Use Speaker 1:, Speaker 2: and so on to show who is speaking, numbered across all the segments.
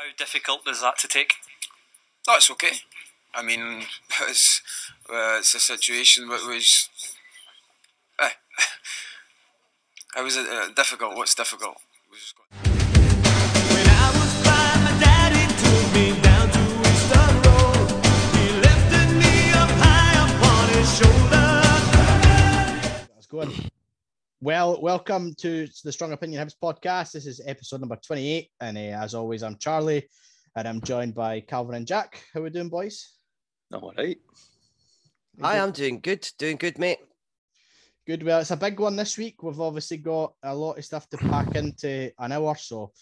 Speaker 1: How difficult is that to take?
Speaker 2: That's okay. I mean, it's, uh, it's a situation that was. Uh, it was uh, difficult. What's difficult?
Speaker 3: going. Well, welcome to the Strong Opinion Hibs podcast. This is episode number 28. And uh, as always, I'm Charlie and I'm joined by Calvin and Jack. How are we doing, boys?
Speaker 4: I'm all right.
Speaker 5: Hi, I'm doing good. Doing good, mate.
Speaker 3: Good. Well, it's a big one this week. We've obviously got a lot of stuff to pack into an hour, so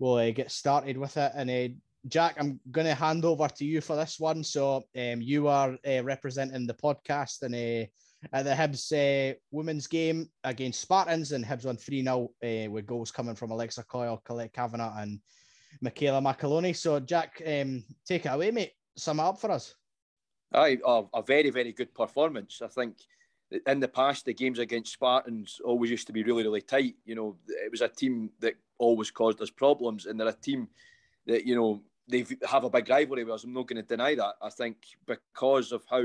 Speaker 3: we'll uh, get started with it. And uh, Jack, I'm going to hand over to you for this one. So um, you are uh, representing the podcast and uh, at the Hibs uh, women's game against Spartans, and Hibs won 3 0 uh, with goals coming from Alexa Coyle, Colette Cavanagh, and Michaela McAlonie. So, Jack, um, take it away, mate. Sum it up for us.
Speaker 4: Aye, oh, a very, very good performance. I think in the past, the games against Spartans always used to be really, really tight. You know, it was a team that always caused us problems, and they're a team that, you know, they have a big rivalry with us. I'm not going to deny that. I think because of how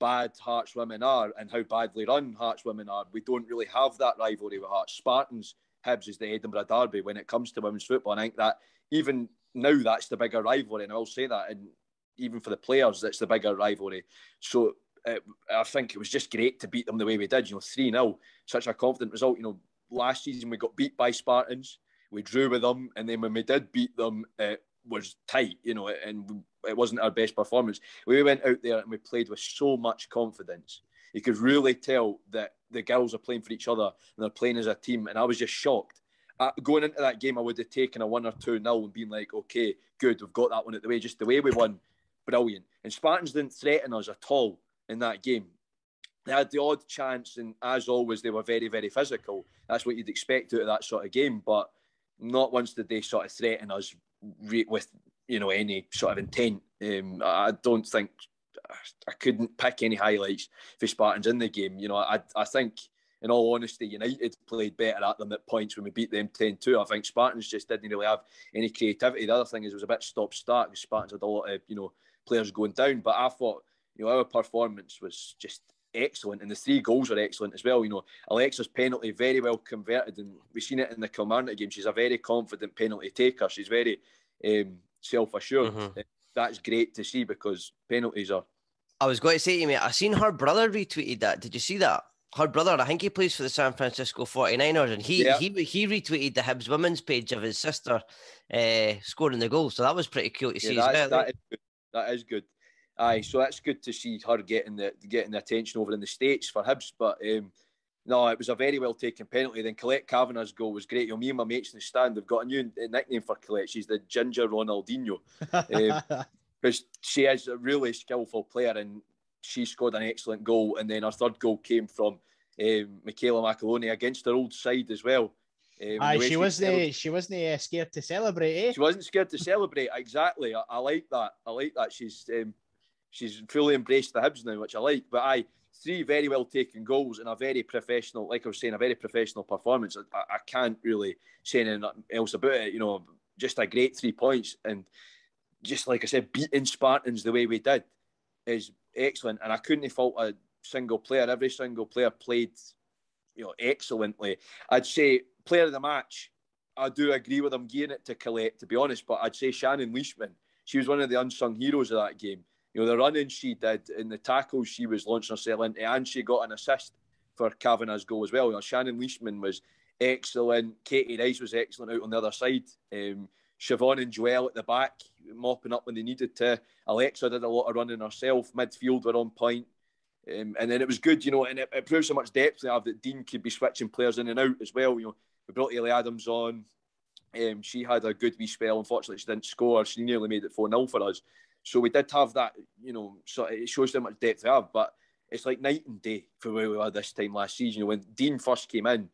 Speaker 4: bad Hearts women are and how badly run Hearts women are, we don't really have that rivalry with Hearts. Spartans, Hibs is the Edinburgh Derby when it comes to women's football. And I think that even now that's the bigger rivalry, and I'll say that, and even for the players, that's the bigger rivalry. So it, I think it was just great to beat them the way we did. You know, three 0 such a confident result. You know, last season we got beat by Spartans, we drew with them, and then when we did beat them, it was tight. You know, and it wasn't our best performance. We went out there and we played with so much confidence. You could really tell that the girls are playing for each other and they're playing as a team. And I was just shocked. Uh, going into that game, I would have taken a one or two nil and been like, okay, good, we've got that one at the way. Just the way we won, brilliant. And Spartans didn't threaten us at all in that game. They had the odd chance, and as always, they were very, very physical. That's what you'd expect out of that sort of game. But not once did they sort of threaten us with you know any sort of intent. Um, I don't think I couldn't pick any highlights for Spartans in the game. You know, I I think in all honesty, United played better at them at points when we beat them 10-2. I think Spartans just didn't really have any creativity. The other thing is it was a bit stop-start because Spartans had a lot of, you know, players going down. But I thought, you know, our performance was just excellent and the three goals were excellent as well. You know, Alexa's penalty very well converted and we've seen it in the Kilmarnock game. She's a very confident penalty taker. She's very um, self assured. Mm-hmm. That's great to see because penalties are.
Speaker 5: I was going to say to you, mate, I seen her brother retweeted that. Did you see that? Her brother, I think he plays for the San Francisco 49ers, and he yeah. he he retweeted the Hibs women's page of his sister uh, scoring the goal. So that was pretty cool to see
Speaker 4: yeah,
Speaker 5: as
Speaker 4: well. That is good. That is good. Aye, so that's good to see her getting the getting the attention over in the states for Hibs. But um, no, it was a very well taken penalty. Then Colette Cavanagh's goal was great. You know, me and my mates in the stand have got a new nickname for Colette. She's the Ginger Ronaldinho. um, because she is a really skillful player and she scored an excellent goal. And then our third goal came from um, Michaela McAlonie against her old side as well.
Speaker 3: Um, Aye, she, she wasn't. She wasn't uh, scared to celebrate. Eh?
Speaker 4: She wasn't scared to celebrate. Exactly. I, I like that. I like that. She's um, she's fully embraced the Hibs now, which I like. But I three very well taken goals and a very professional, like I was saying, a very professional performance. I, I can't really say anything else about it. You know, just a great three points and just like I said, beating Spartans the way we did is excellent. And I couldn't fault a single player. Every single player played, you know, excellently. I'd say player of the match. I do agree with them gearing it to Colette, to be honest, but I'd say Shannon Leishman. She was one of the unsung heroes of that game you know, the running she did and the tackles she was launching herself into, and she got an assist for Cavanagh's goal as well. You know, Shannon Leishman was excellent. Katie Rice was excellent out on the other side. Um, Siobhan and Joelle at the back, mopping up when they needed to. Alexa did a lot of running herself. Midfield were on point. Um, and then it was good, you know, and it, it proves how much depth they have that Dean could be switching players in and out as well. You know, we brought Ellie Adams on. Um, she had a good wee spell. Unfortunately, she didn't score. She nearly made it 4 0 for us. So we did have that, you know, so it shows how much depth we have, but it's like night and day for where we were this time last season. You know, when Dean first came in,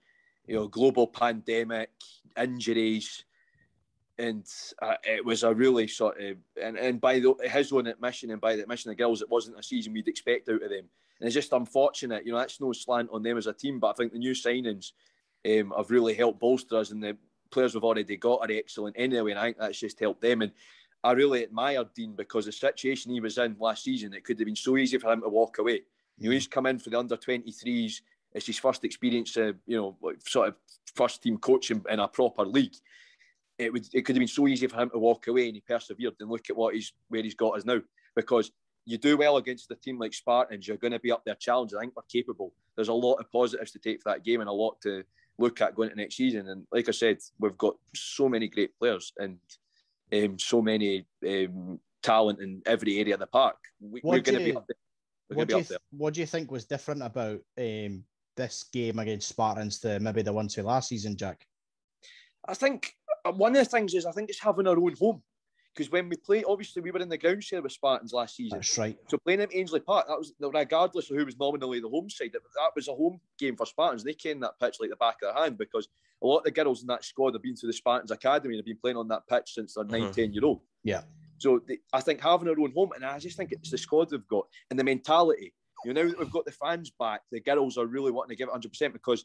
Speaker 4: you know, global pandemic, injuries, and uh, it was a really sort of, and, and by the, his own admission and by the admission of the girls, it wasn't a season we'd expect out of them. And it's just unfortunate, you know, that's no slant on them as a team, but I think the new signings um, have really helped bolster us and the players we've already got are excellent anyway, and I think that's just helped them. And I really admire Dean because the situation he was in last season, it could have been so easy for him to walk away. You know, he's come in for the under 23s. It's his first experience, uh, you know, sort of first team coaching in a proper league. It would it could have been so easy for him to walk away and he persevered and look at what he's where he's got us now. Because you do well against a team like Spartans, you're going to be up there challenging. I think we're capable. There's a lot of positives to take for that game and a lot to look at going into next season. And like I said, we've got so many great players and um, so many um, talent in every area of the park. We, are going to be up there.
Speaker 3: What do, you, what do you think was different about um, this game against Spartans to maybe the ones from last season, Jack?
Speaker 4: I think uh, one of the things is I think it's having our own home. Because when we play, obviously we were in the ground share with Spartans last season.
Speaker 3: That's right.
Speaker 4: So playing at Ainslie Park, that was regardless of who was nominally the home side. That was a home game for Spartans. They came that pitch like the back of their hand because a lot of the girls in that squad have been to the Spartans Academy and have been playing on that pitch since they're mm-hmm. 10 year old.
Speaker 3: Yeah.
Speaker 4: So they, I think having our own home, and I just think it's the squad we've got and the mentality. You know, now that we've got the fans back, the girls are really wanting to give it 100% because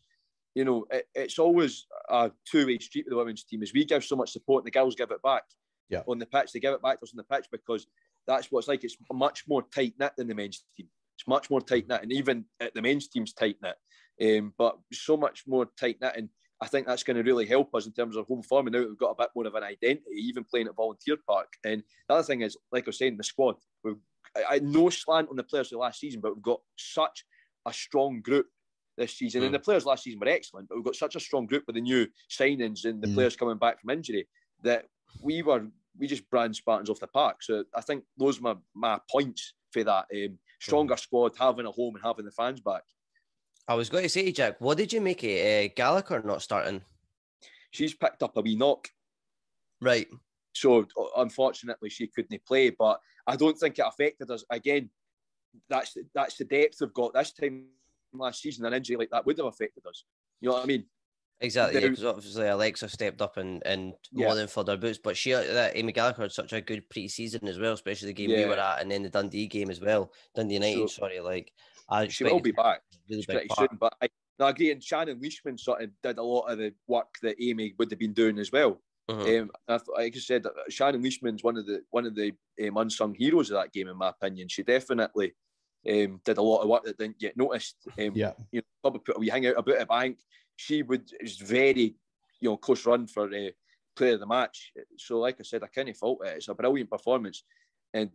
Speaker 4: you know, it, it's always a two-way street with the women's team. As we give so much support, and the girls give it back
Speaker 3: yeah.
Speaker 4: on the pitch. They give it back to us on the pitch because that's what it's like. It's much more tight knit than the men's team. It's much more tight knit, and even at the men's team's tight knit, um, but so much more tight knit. And I think that's going to really help us in terms of home form. And now we've got a bit more of an identity, even playing at Volunteer Park. And the other thing is, like I was saying, the squad. We've I, no slant on the players of last season, but we've got such a strong group this season. Mm. And the players last season were excellent, but we've got such a strong group with the new signings and the mm. players coming back from injury that we were we just brand Spartans off the park. So I think those are my, my points for that. Um, stronger mm. squad, having a home and having the fans back.
Speaker 5: I was going to say, Jack, what did you make it? Uh, Gallagher not starting?
Speaker 4: She's picked up a wee knock.
Speaker 5: Right.
Speaker 4: So unfortunately, she couldn't play. But I don't think it affected us. Again, that's that's the depth we've got this time last season. An injury like that would have affected us. You know what I mean?
Speaker 5: Exactly, because yeah, obviously Alexa stepped up and, and yeah. more than filled her boots. But she, that Amy Gallagher had such a good pre-season as well, especially the game yeah. we were at, and then the Dundee game as well. Dundee United, so, sorry, like
Speaker 4: I she will be back really pretty part. soon. But I, I agree. And Shannon Leishman sort of did a lot of the work that Amy would have been doing as well. Uh-huh. Um, I, like I said, Shannon Leishman's one of the one of the um, unsung heroes of that game, in my opinion. She definitely um, did a lot of work that didn't get noticed. Um,
Speaker 3: yeah,
Speaker 4: you know, probably put a wee hang out about a bank she would it was very you know close run for uh, player of the match. So like I said, I can't fault it. It's a brilliant performance, and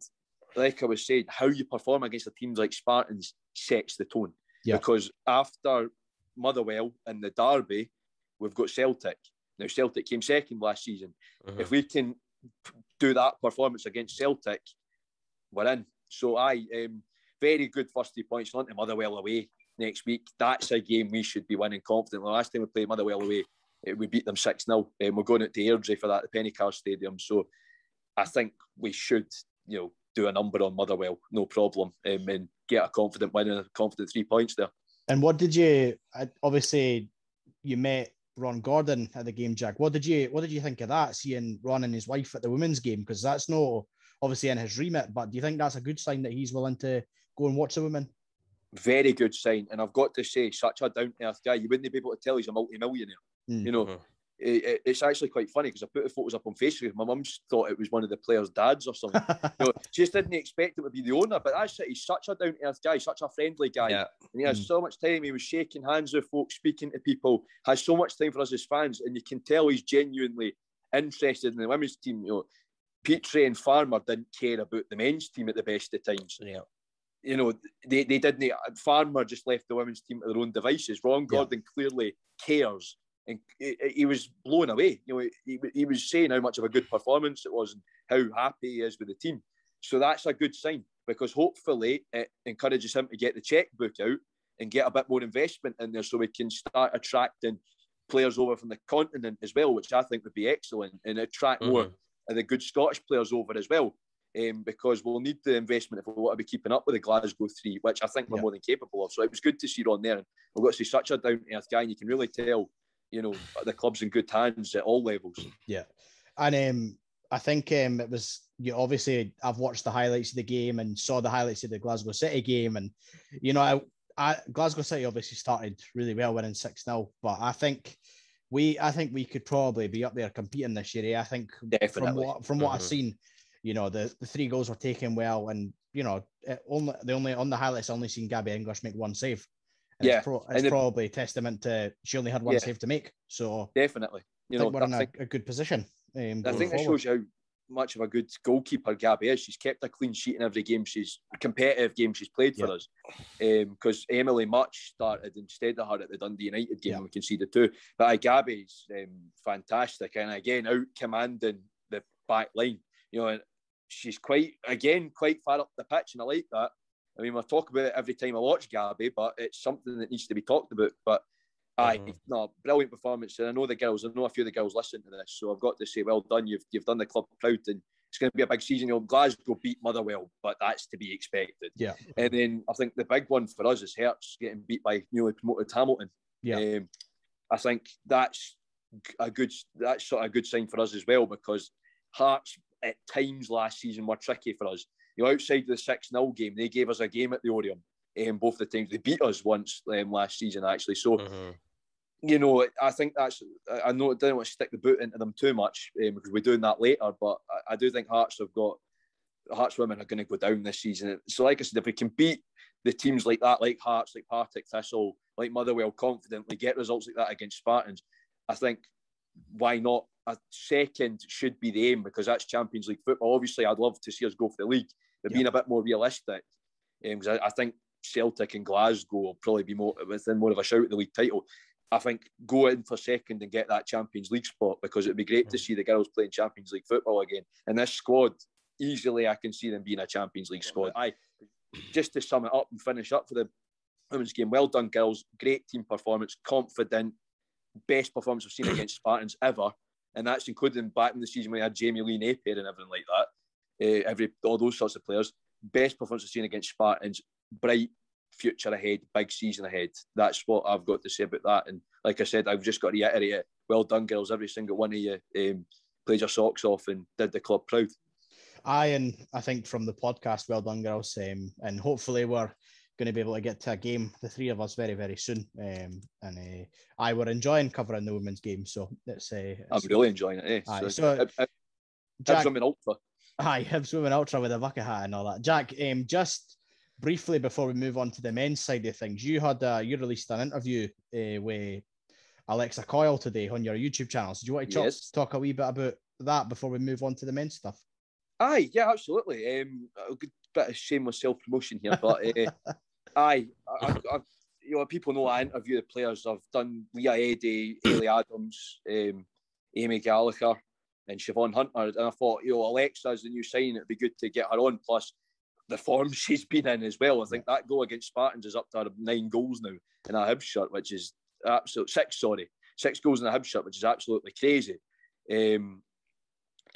Speaker 4: like I was saying, how you perform against the teams like Spartans sets the tone. Yeah. Because after Motherwell and the Derby, we've got Celtic. Now Celtic came second last season. Uh-huh. If we can do that performance against Celtic, we're in. So I um, very good first three points on to Motherwell away next week. That's a game we should be winning confidently. Last time we played Motherwell away, we beat them 6 0. And we're going out to Airdrie for that, at the Penny Cars Stadium. So I think we should, you know, do a number on Motherwell, no problem, um, and get a confident win and a confident three points there.
Speaker 3: And what did you, obviously, you met Ron Gordon at the game, Jack. What did you what did you think of that? Seeing Ron and his wife at the women's game because that's no obviously in his remit. But do you think that's a good sign that he's willing to go and watch the women?
Speaker 4: very good sign. And I've got to say, such a down to earth guy. You wouldn't be able to tell he's a multi-millionaire. Mm. You know, it, it's actually quite funny because I put the photos up on Facebook. My mum's thought it was one of the players' dads or something. you know, she just didn't expect it to be the owner. But it. He's such a down to earth guy, such a friendly guy. Yeah. And he has mm. so much time. He was shaking hands with folks, speaking to people, has so much time for us as fans. And you can tell he's genuinely interested in the women's team. You know, Petrie and Farmer didn't care about the men's team at the best of times.
Speaker 5: Yeah
Speaker 4: you know, they, they didn't. Farmer just left the women's team to their own devices. Ron Gordon yeah. clearly cares, and he, was blown away. You know, he, he was saying how much of a good performance it was and how happy he is with the team. So that's a good sign because hopefully it encourages him to get the checkbook out and get a bit more investment in there, so we can start attracting players over from the continent as well, which I think would be excellent, and attract mm-hmm. more of the good Scottish players over as well um, because we'll need the investment if we want to be keeping up with the Glasgow three, which I think we're yeah. more than capable of. So it was good to see Ron there. And we've got to see such a down to earth guy, and you can really tell, you know, the club's in good hands at all levels.
Speaker 3: Yeah, and um, I think um, it was you obviously I've watched the highlights of the game and saw the highlights of the Glasgow City game, and you know, I, I Glasgow City obviously started really well, winning six 0 but I think we I think we could probably be up there competing this year. Eh? I think Definitely. from what from what mm-hmm. I've seen, you know, the, the three goals were taken well, and you know, only the only on the highlights I only seen Gabby English make one save. Yeah, it's, pro- it's probably testament to she only had one yeah. save to make. So
Speaker 4: definitely,
Speaker 3: you know, we're in a, a, good position.
Speaker 4: Um, I think forward. it shows you how much of a good goalkeeper Gabby is. She's kept a clean sheet in every game she's competitive game she's played for us. Because um, Emily Mutch started instead of her at the Dundee United game, yeah. we conceded two. But uh, Gabby's um, fantastic, and again out commanding the back line. You know, she's quite again quite far up the pitch, and I like that. I mean, we talk about it every time I watch Gabby, but it's something that needs to be talked about. But Aye, mm-hmm. no, brilliant performance. And I know the girls, I know a few of the girls listen to this, so I've got to say, well done. You've you've done the club proud, and it's going to be a big season. You know, Glasgow beat Motherwell, but that's to be expected.
Speaker 3: Yeah.
Speaker 4: And then I think the big one for us is Hearts getting beat by newly promoted Hamilton.
Speaker 3: Yeah. Um,
Speaker 4: I think that's a good that's sort of a good sign for us as well because Hearts at times last season were tricky for us. You know, outside the six 0 game, they gave us a game at the Oriam. Um, both the times they beat us once um, last season actually. So mm-hmm you know, I think that's. I know I didn't want to stick the boot into them too much um, because we're doing that later. But I, I, do think Hearts have got Hearts women are going to go down this season. So, like I said, if we can beat the teams like that, like Hearts, like Partick Thistle, like Motherwell, confidently get results like that against Spartans, I think why not? A second should be the aim because that's Champions League football. Obviously, I'd love to see us go for the league, but yeah. being a bit more realistic, because um, I, I think Celtic and Glasgow will probably be more within more of a shout at the league title. I think go in for second and get that Champions League spot because it'd be great to mm. see the girls playing Champions League football again. And this squad, easily, I can see them being a Champions League squad. I just to sum it up and finish up for the women's game. Well done, girls. Great team performance. Confident. Best performance I've seen against Spartans ever, and that's including back in the season when we had Jamie Lee Napier and everything like that. Uh, every all those sorts of players. Best performance I've seen against Spartans. Bright, future ahead, big season ahead. That's what I've got to say about that. And like I said, I've just got to reiterate it. Well done, girls. Every single one of you um, played your socks off and did the club proud.
Speaker 3: I and I think from the podcast, well done, girls. Um, and hopefully we're going to be able to get to a game, the three of us, very, very soon. Um, and uh, I were enjoying covering the women's game, so it's. Uh,
Speaker 4: I'm really enjoying it. Eh? Aye, so, so uh, uh, Jack, Ultra.
Speaker 3: Aye, Hibs Women Ultra with a bucket hat and all that. Jack, um, just briefly before we move on to the men's side of things, you had uh, you released an interview uh, with Alexa Coyle today on your YouTube channel. So do you want to talk, yes. talk a wee bit about that before we move on to the men's stuff?
Speaker 4: Aye, yeah, absolutely. Um, a good bit of shameless self promotion here, but uh, aye, I, I, you know, people know I interview the players. I've done Leah Eddie, Hayley Adams, um, Amy Gallagher, and Siobhan Hunter, and I thought, you know, Alexa as the new sign, it'd be good to get her on. Plus, the form she's been in as well. I think that goal against Spartans is up to her nine goals now in a Hibs shirt, which is absolute six. Sorry, six goals in a Hibs shirt, which is absolutely crazy. Um,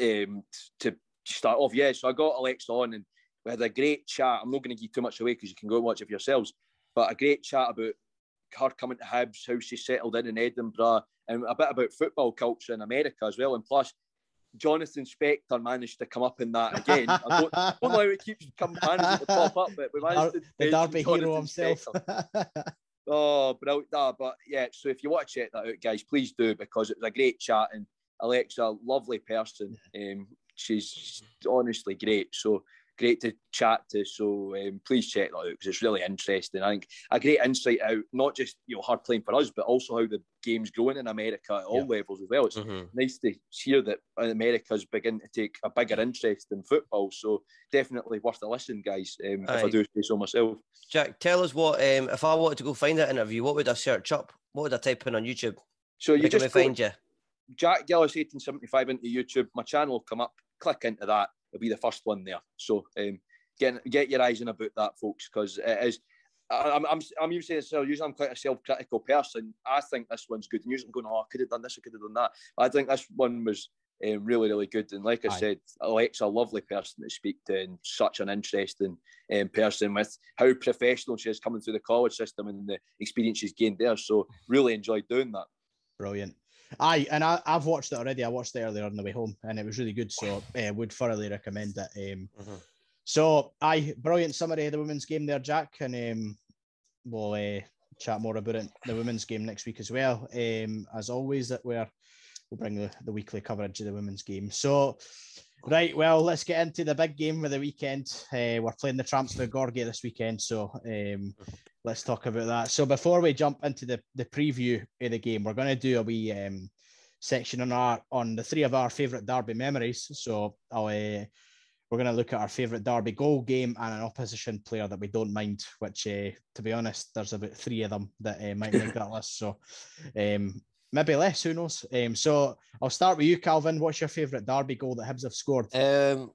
Speaker 4: um, to start off, yeah. So I got Alexa on, and we had a great chat. I'm not going to give too much away because you can go and watch it for yourselves. But a great chat about her coming to Hibs, how she settled in in Edinburgh, and a bit about football culture in America as well. And plus, Jonathan Spector managed to come up in that again. I don't, don't know how it keeps coming managing to pop up, but we managed to.
Speaker 3: The Derby hero himself.
Speaker 4: oh, brilliant. Nah, but yeah, so if you want to check that out, guys, please do because it was a great chat. And Alexa, lovely person. Um, she's honestly great. So great to chat to. So um, please check that out because it's really interesting. I think a great insight out, not just you know her playing for us, but also how the game's growing in America at all yeah. levels as well. It's mm-hmm. nice to hear that America's beginning to take a bigger interest in football. So definitely worth a listen, guys. Um, if I do say so myself.
Speaker 5: Jack, tell us what um, if I wanted to go find that interview, what would I search up? What would I type in on YouTube?
Speaker 4: So you just
Speaker 5: find you.
Speaker 4: Jack Gillies 1875 into YouTube. My channel will come up. Click into that will be the first one there. So um, get get your eyes in about that, folks, because it is. I'm, I'm, I'm usually so usually I'm quite a self-critical person. I think this one's good, and usually I'm going, oh, I could have done this, I could have done that. I think this one was um, really, really good. And like I Aye. said, Alexa, a lovely person to speak to, and such an interesting um, person with how professional she is coming through the college system and the experience she's gained there. So really enjoyed doing that.
Speaker 3: Brilliant. Aye, and I, I've watched it already. I watched it earlier on the way home, and it was really good. So uh, would thoroughly recommend it. Um, mm-hmm. So, aye, brilliant summary of the women's game there, Jack, and um, we'll uh, chat more about it, the women's game next week as well. Um, as always, that we're we'll bring the, the weekly coverage of the women's game. So, right, well, let's get into the big game of the weekend. Uh, we're playing the Tramps for Gorgie this weekend, so um, let's talk about that. So, before we jump into the, the preview of the game, we're going to do a wee um, section on our on the three of our favourite derby memories. So. Uh, we're going to look at our favourite Derby goal game and an opposition player that we don't mind, which, uh, to be honest, there's about three of them that might make that list. So um, maybe less, who knows? Um, so I'll start with you, Calvin. What's your favourite Derby goal that Hibs have scored?
Speaker 5: Um,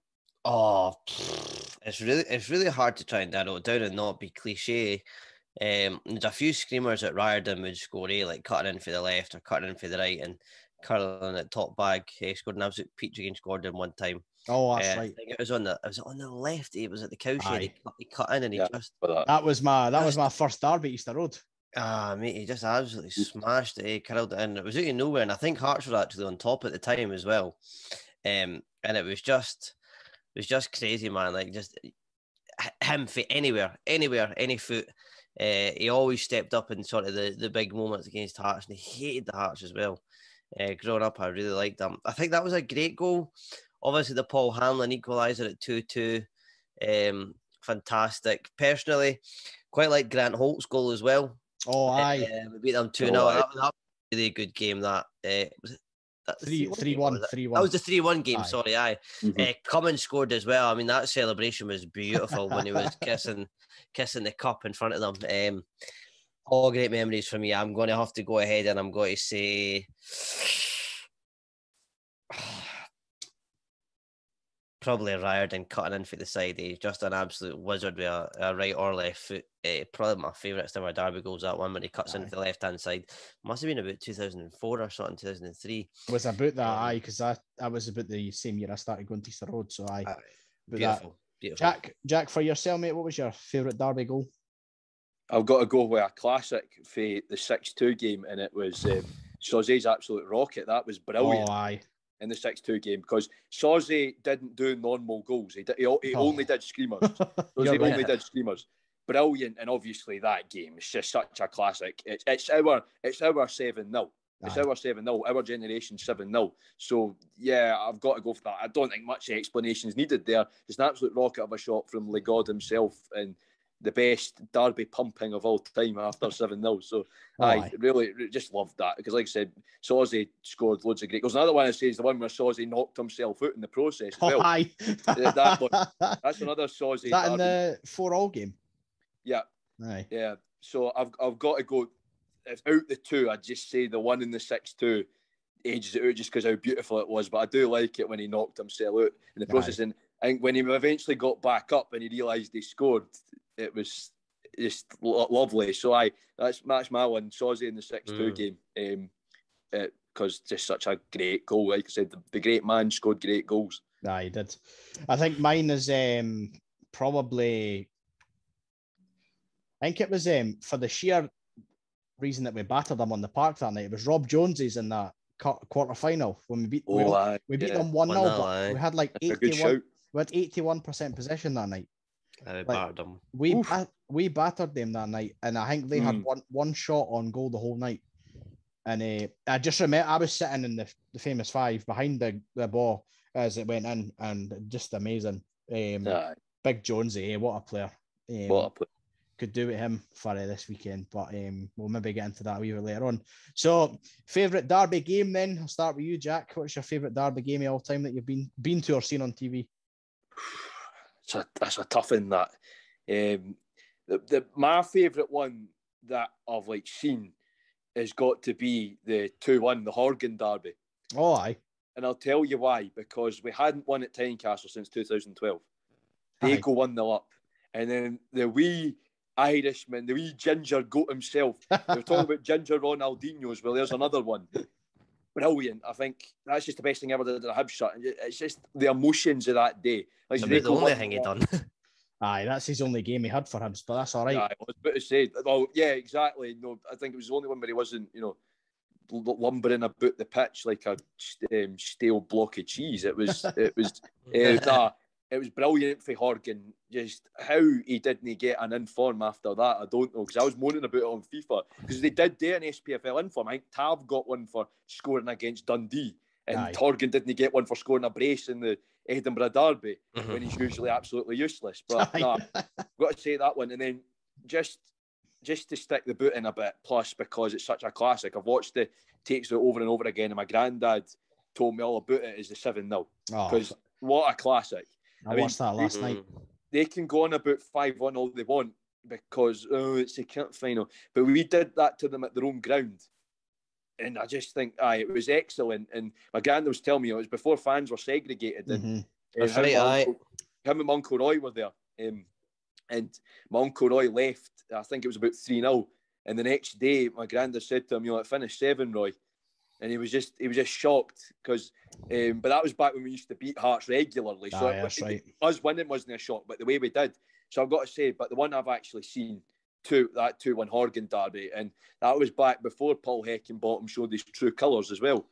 Speaker 5: oh, it's really it's really hard to try and narrow it down and not be cliche. Um, there's a few screamers that Riordan would score, eh, like cutting in for the left or cutting in for the right, and curling at top bag. He scored an absolute peach against Gordon one time.
Speaker 3: Oh, that's uh, right.
Speaker 5: I think it was on the it was on the left. It was at the cowshed. He, he, cut in and he yeah, just
Speaker 3: that. that. was my that was my first derby Easter Road.
Speaker 5: Ah, mate, he just absolutely smashed it. He curled it in. It was out of nowhere, and I think Hearts were actually on top at the time as well. Um, and it was just, it was just crazy, man. Like just him for anywhere, anywhere, any foot. Uh, he always stepped up in sort of the, the big moments against Hearts, and he hated the Hearts as well. Uh, growing up, I really liked them. I think that was a great goal. Obviously, the Paul Hanlon equaliser at 2 2. Um, fantastic. Personally, quite like Grant Holt's goal as well.
Speaker 3: Oh, aye.
Speaker 5: Uh, we beat them 2 0. Oh, that, that, was a really good game. That uh, was it.
Speaker 3: Three, three, one, three, one.
Speaker 5: That was the three one game. Aye. Sorry, aye. Mm-hmm. Uh, Cummings scored as well. I mean, that celebration was beautiful when he was kissing, kissing the cup in front of them. Um, all great memories for me. I'm going to have to go ahead and I'm going to say probably Riordan cutting in for the side. He's just an absolute wizard with a, a right or left foot. Uh, probably my favourite ever Derby goals that one when he cuts aye. into the left hand side. Must have been about 2004 or something, 2003.
Speaker 3: It was about that, um, aye, because I, I was about the same year I started going to Easter Road. So I
Speaker 5: beautiful, that. beautiful.
Speaker 3: Jack, Jack, for yourself, mate, what was your favourite Derby goal?
Speaker 4: I've got to go with a classic for the 6 2 game, and it was um, Sauzée's absolute rocket. That was brilliant.
Speaker 3: Oh, aye
Speaker 4: in the 6-2 game because Sauzée didn't do normal goals. He, did, he, he oh. only did screamers. he right. only did screamers. Brilliant, and obviously that game is just such a classic. It's, it's our it's our seven 0 It's our seven 0 Our generation seven 0 So yeah, I've got to go for that. I don't think much explanation is needed there. It's an absolute rocket of a shot from Le God himself, and the best derby pumping of all time after 7 0. So oh, I really just loved that because, like I said, Sauzée scored loads of great goals. Another one I say is the one where Sauzée knocked himself out in the process.
Speaker 3: Oh, well. aye.
Speaker 4: that one, that's another Sauzée.
Speaker 3: That in the 4 all game?
Speaker 4: Yeah.
Speaker 3: Aye.
Speaker 4: Yeah. So I've, I've got to go if out the two, I'd just say the one in the 6 2 ages it out just because how beautiful it was. But I do like it when he knocked himself out in the process. Aye. And I think when he eventually got back up and he realised he scored, it was just lovely. So I that's that's my one. Sauzée in the six two mm. game, um, because just such a great goal. Like I said, the, the, great man scored great goals.
Speaker 3: Yeah, he did. I think mine is um, probably. I think it was um, for the sheer reason that we battered them on the park that night. It was Rob Jones's in that quarter final when we beat
Speaker 4: oh,
Speaker 3: we,
Speaker 4: aye,
Speaker 3: we beat yeah. them one 0 but we had like eighty one. We had eighty one percent possession that night.
Speaker 5: Uh, like, them.
Speaker 3: We ba- we battered them that night, and I think they mm. had hmm. one one shot on goal the whole night. And uh, I just remember I was sitting in the, the famous five behind the, the ball as it went in, and just amazing. Um, Big Jonesy, eh, what a player! Um,
Speaker 4: what a player!
Speaker 3: Could do with him for uh, this weekend, but um, we'll maybe get into that a wee bit later on. So, favorite Derby game then? I'll start with you, Jack. What's your favorite Derby game of all time that you've been been to or seen on TV?
Speaker 4: it's a that's a tough in that. Um, the, the my favourite one that I've like seen has got to be the two one the Horgan derby.
Speaker 3: Oh, aye.
Speaker 4: And I'll tell you why because we hadn't won at Tynecastle since 2012. They go one nil up, and then the wee Irishman, the wee ginger goat himself. we are talking about ginger Ronaldinho's. Well, there's another one brilliant. I think that's just the best thing I ever did at a Hibs shot. It's just the emotions of that day.
Speaker 5: Like the only thing he done.
Speaker 3: Aye, that's his only game he had for Hibs, but that's all right.
Speaker 4: Yeah, I was about to say, well, yeah, exactly. No, I think it was the only one where he wasn't, you know, lumbering about the pitch like a um, stale block of cheese. It was, it was, uh, nah, it was brilliant for Horgan. Just how he didn't get an inform after that, I don't know. Because I was moaning about it on FIFA because they did do an SPFL inform. I think Tav got one for scoring against Dundee, and Aye. Horgan didn't get one for scoring a brace in the Edinburgh Derby mm-hmm. when he's usually absolutely useless. But no, got to say that one, and then just just to stick the boot in a bit, plus because it's such a classic. I've watched the takes it over and over again, and my granddad told me all about it is the 7 0. Because oh. what a classic.
Speaker 3: I, I watched that last they, night.
Speaker 4: They can go on about 5 1 all they want because, oh, it's a cup final. But we did that to them at their own ground. And I just think, aye, it was excellent. And my granddad was telling me it was before fans were segregated. And, mm-hmm. and him, right, uncle, him, and my Uncle Roy were there. Um, and my Uncle Roy left, I think it was about 3 0. And the next day, my granddad said to him, you know, it finished 7, Roy and he was just he was just shocked because um, but that was back when we used to beat Hearts regularly. So
Speaker 3: ah, it,
Speaker 4: right. us winning wasn't a shock, but the way we did. So I've got to say, but the one I've actually seen two that two one Horgan derby, and that was back before Paul Heckingbottom showed his true colours as well.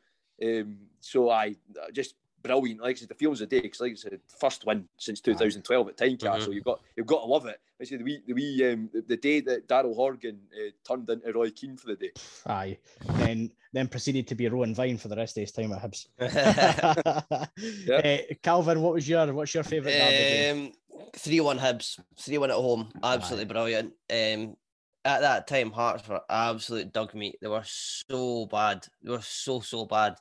Speaker 4: Um, so I just brilliant. Like I said, the feels a day because like I said, first win since 2012 at Tynecastle. Mm-hmm. You've got you've got to love it. I said the wee the wee um, the, the day that Daryl Horgan uh, turned into Roy Keane for the day.
Speaker 3: Aye, then then proceeded to be Rowan Vine for the rest of his time at Hibs. uh, Calvin, what was your what's your favourite?
Speaker 5: Um, three one Hibs, three one at home, absolutely Aye. brilliant. Um, at that time, Hearts were absolute dog meat. They were so bad. They were so so bad.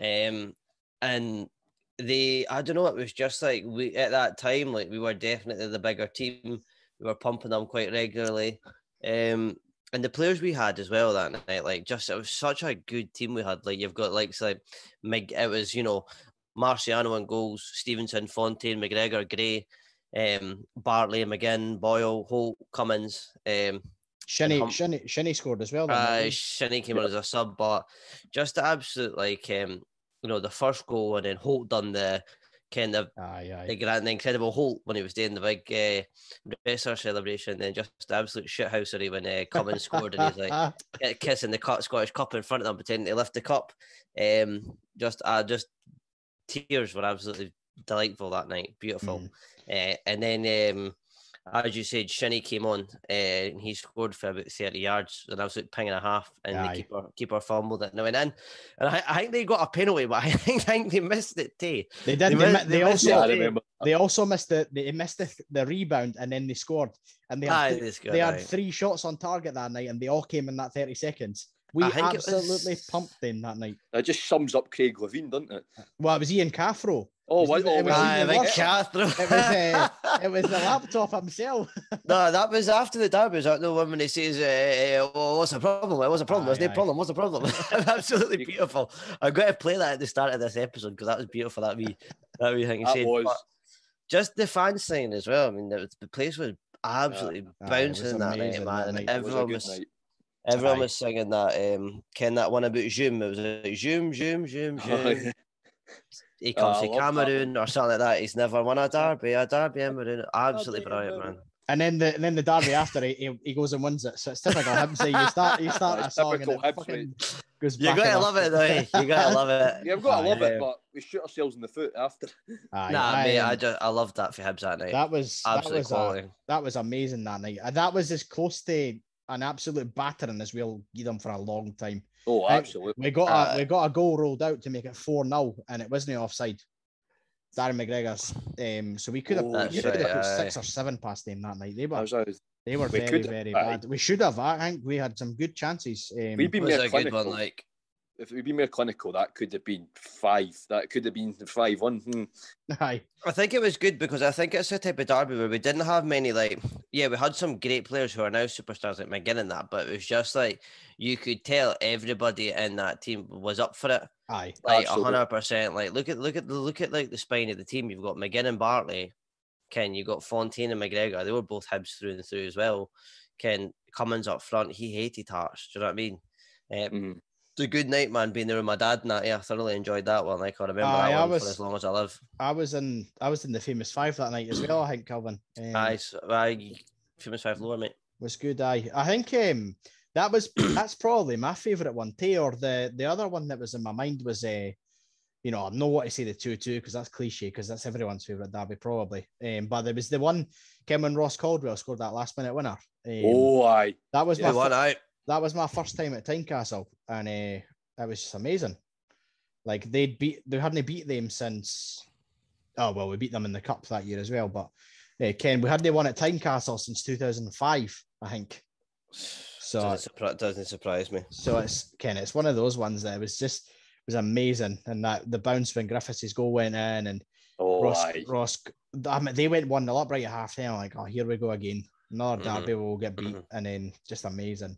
Speaker 5: Um, and they I don't know, it was just like we at that time, like we were definitely the bigger team. We were pumping them quite regularly. Um and the players we had as well that night, like just it was such a good team we had. Like you've got like like Mig it was, you know, Marciano and goals, Stevenson, Fontaine, McGregor, Gray, um, Bartley, McGinn, Boyle, Holt, Cummings, um
Speaker 3: Shinnie, hum- Shinnie, Shinnie scored as well.
Speaker 5: Uh, Shinnie came yeah. on as a sub, but just absolute like um you know, the first goal and then Holt done the kind of
Speaker 3: aye, aye.
Speaker 5: the grand, the incredible Holt when he was doing the big uh, dresser celebration, then just the absolute shithousery when uh, Cummings scored and he's like kissing the cut, Scottish Cup in front of them, pretending to lift the cup. Um, just, uh, just tears were absolutely delightful that night, beautiful. Mm. Uh, and then um, as you said, Shinnie came on uh, and he scored for about 30 yards, And I was absolute ping and a half, and Aye. the keeper keeper fumbled it and it went in. And I, I, think they got a penalty, but I think, I think they missed it too.
Speaker 3: They did. They, they, they, they also they also missed the they missed the, the rebound and then they scored. And they had, Aye, they, they had three shots on target that night, and they all came in that 30 seconds. We absolutely was... pumped them that night.
Speaker 4: That just sums up Craig Levein, doesn't it?
Speaker 3: Well, it was Ian Cathro.
Speaker 4: Oh, what?
Speaker 5: It was,
Speaker 3: it
Speaker 5: was, Cathro.
Speaker 3: it, was uh, it was the laptop himself.
Speaker 5: no, that was after the derby. Was that the one when he says, uh, well, "What's the problem? What's the problem? What's the problem? What's the problem?" Absolutely beautiful. I've got to play that at the start of this episode because that was beautiful. That we that we think he said. Was. just the fan sign as well. I mean, the, the place was absolutely yeah. bouncing that night, man, and everyone was. was Everyone was singing that. Um, Ken that one about Zoom. It was like Zoom, Zoom, Zoom, Zoom he oh, comes oh, to Cameroon that. or something like that. He's never won a derby, a derby in Cameroon. Absolutely brilliant, man.
Speaker 3: And then the and then the derby after he, he goes and wins it. So it's typical him. So you start you start a song and it fucking goes
Speaker 5: You gotta love it though. You gotta love it.
Speaker 4: Yeah, we've got to love it, but we shoot ourselves in the foot after.
Speaker 5: Aye, nah, I, mate, I just I loved that for Hibs that night.
Speaker 3: That was absolutely that was, quality. A, that was amazing that night. That was as close to an absolute battering as we'll give them for a long time.
Speaker 4: Oh, absolutely.
Speaker 3: We got uh, a we got a goal rolled out to make it four 0 and it wasn't offside. Darren McGregor's. Um, so we could have, oh, we could have put six or seven past them that night. They were they were we very could, very bad. We should have. I think we had some good chances. Um,
Speaker 4: We've been a good one, like if we'd been more clinical, that could have been five. That could have been five one. Hmm.
Speaker 3: Aye.
Speaker 5: I think it was good because I think it's a type of derby where we didn't have many like yeah, we had some great players who are now superstars like McGinn and that, but it was just like you could tell everybody in that team was up for it.
Speaker 3: Aye.
Speaker 5: Like hundred percent. Like look at look at look at like the spine of the team. You've got McGinn and Bartley. Ken, you've got Fontaine and McGregor. They were both Hibs through and through as well. Ken Cummings up front. He hated Hearts. Do you know what I mean? Um, mm a good night, man. Being there with my dad and that, yeah, I thoroughly enjoyed that one. Like I remember uh, that I one was, for as long as I live.
Speaker 3: I was in, I was in the famous five that night as well. I think Calvin.
Speaker 5: Um, aye, so, aye, famous five lower mate.
Speaker 3: Was good. Aye, I think um, that was that's probably my favourite one. Too, or the the other one that was in my mind was uh, you know, I know what to say the 2 2 because that's cliche because that's everyone's favourite derby, probably. Um, but there was the one, Kevin Ross Caldwell scored that last minute winner. Um,
Speaker 4: oh, aye.
Speaker 3: That was
Speaker 5: Yeah,
Speaker 3: my
Speaker 5: one
Speaker 3: fir-
Speaker 5: out.
Speaker 3: That was my first time at Tynecastle, and uh, it was just amazing. Like they'd beat, they hadn't beat them since. Oh well, we beat them in the cup that year as well. But uh, Ken, we hadn't won at Tynecastle since two thousand five, I think. So
Speaker 5: doesn't, surpri- doesn't surprise me.
Speaker 3: so it's Ken, it's one of those ones that was just it was amazing, and that the bounce when Griffiths' goal went in, and
Speaker 4: Oh,
Speaker 3: Ross,
Speaker 4: aye.
Speaker 3: Ross, I mean, they went one 0 up right at half time. Like, oh, here we go again. Another
Speaker 5: Mhm.
Speaker 3: derby will get beat,
Speaker 5: Mhm.
Speaker 3: and then just amazing.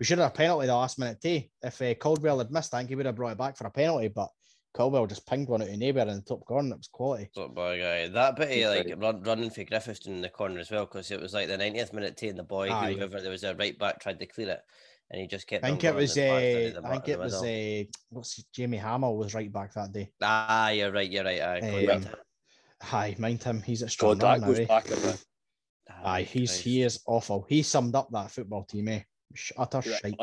Speaker 3: We should have a penalty the last minute too. If uh, Caldwell had missed, I think he would have brought it back for a penalty. But Caldwell just pinged one out of the neighbour in the top corner. It was quality.
Speaker 5: Not bad guy. That bit of like run, running for Griffiths in the corner as well, because it was like the 90th minute taking the boy,
Speaker 3: Aye.
Speaker 5: whoever there was a right back tried to clear it, and he just kept.
Speaker 3: I think it was.
Speaker 5: and
Speaker 3: Uh,
Speaker 5: bashed it in the
Speaker 3: I think it was.
Speaker 5: middle.
Speaker 3: Uh, what's Jamie Hamill was right back that day.
Speaker 5: Ah, you're right. You're right. Aye,
Speaker 3: Um,
Speaker 5: Contact.
Speaker 3: Hi, mind him. He's at
Speaker 4: God,
Speaker 3: strong
Speaker 4: that
Speaker 3: now.
Speaker 4: goes back a bit.
Speaker 3: Aye, he's he is awful. He summed up that football team. Eh? Sh- Utter
Speaker 4: Right,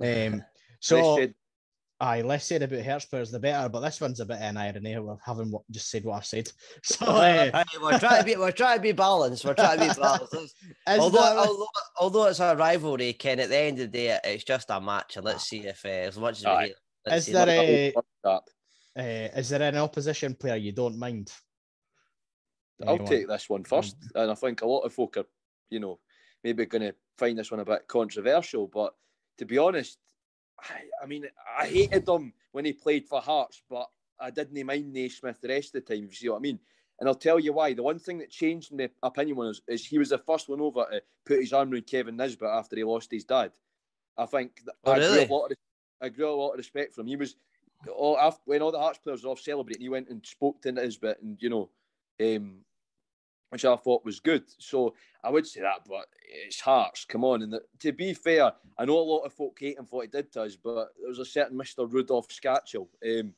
Speaker 3: shite. Um,
Speaker 4: So,
Speaker 3: I Aye, less said about Hotspurs the better, but this one's a bit in irony of having what, just said what I've said. So, uh,
Speaker 5: Aye, we're trying to be we're trying to be balanced. We're trying to be balanced. although,
Speaker 3: that-
Speaker 5: although although it's a rivalry, Ken, at the end of the day, it's just a match, and let's see if uh, as much as we
Speaker 4: Aye.
Speaker 5: hate,
Speaker 3: Is there a- uh, is there an opposition player you don't mind?
Speaker 4: I'll
Speaker 3: Anyone?
Speaker 4: take this one first, and I think a lot of folk are, you know, maybe going to find this one a bit controversial. But to be honest, I, I mean, I hated him when he played for Hearts, but I didn't mind Naismith the rest of the time. If you see what I mean. And I'll tell you why. The one thing that changed my opinion was is he was the first one over to put his arm around Kevin Nisbet after he lost his dad. I think that
Speaker 5: Oh,
Speaker 4: I, grew a lot of, I grew a lot of respect for him. He was all after, when all the Hearts players were off celebrating, he went and spoke to Nisbet and you know, um, which I thought was good. So I would say that, but it's Hearts. Come on, and the, to be fair, I know a lot of folk hate him for what he did to us, but there was a certain Mister Rudolf Skacel. Um,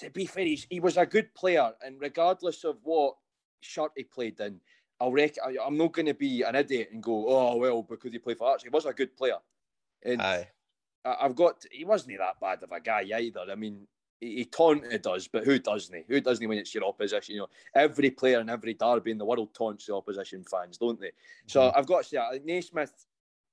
Speaker 4: to be fair, he's, he was a good player, and regardless of what shirt he played in, I'll rec- I, I'm not going to be an idiot and go, oh well, because he played for Hearts. He was a good player, and
Speaker 5: Aye.
Speaker 4: I- I've got. He wasn't that bad of a guy either. I mean, he, taunted us, but who doesn't he? Who doesn't he when it's your opposition? You know, every player in every derby in the world taunts the opposition fans, don't they? So I've got to say, think Naismith,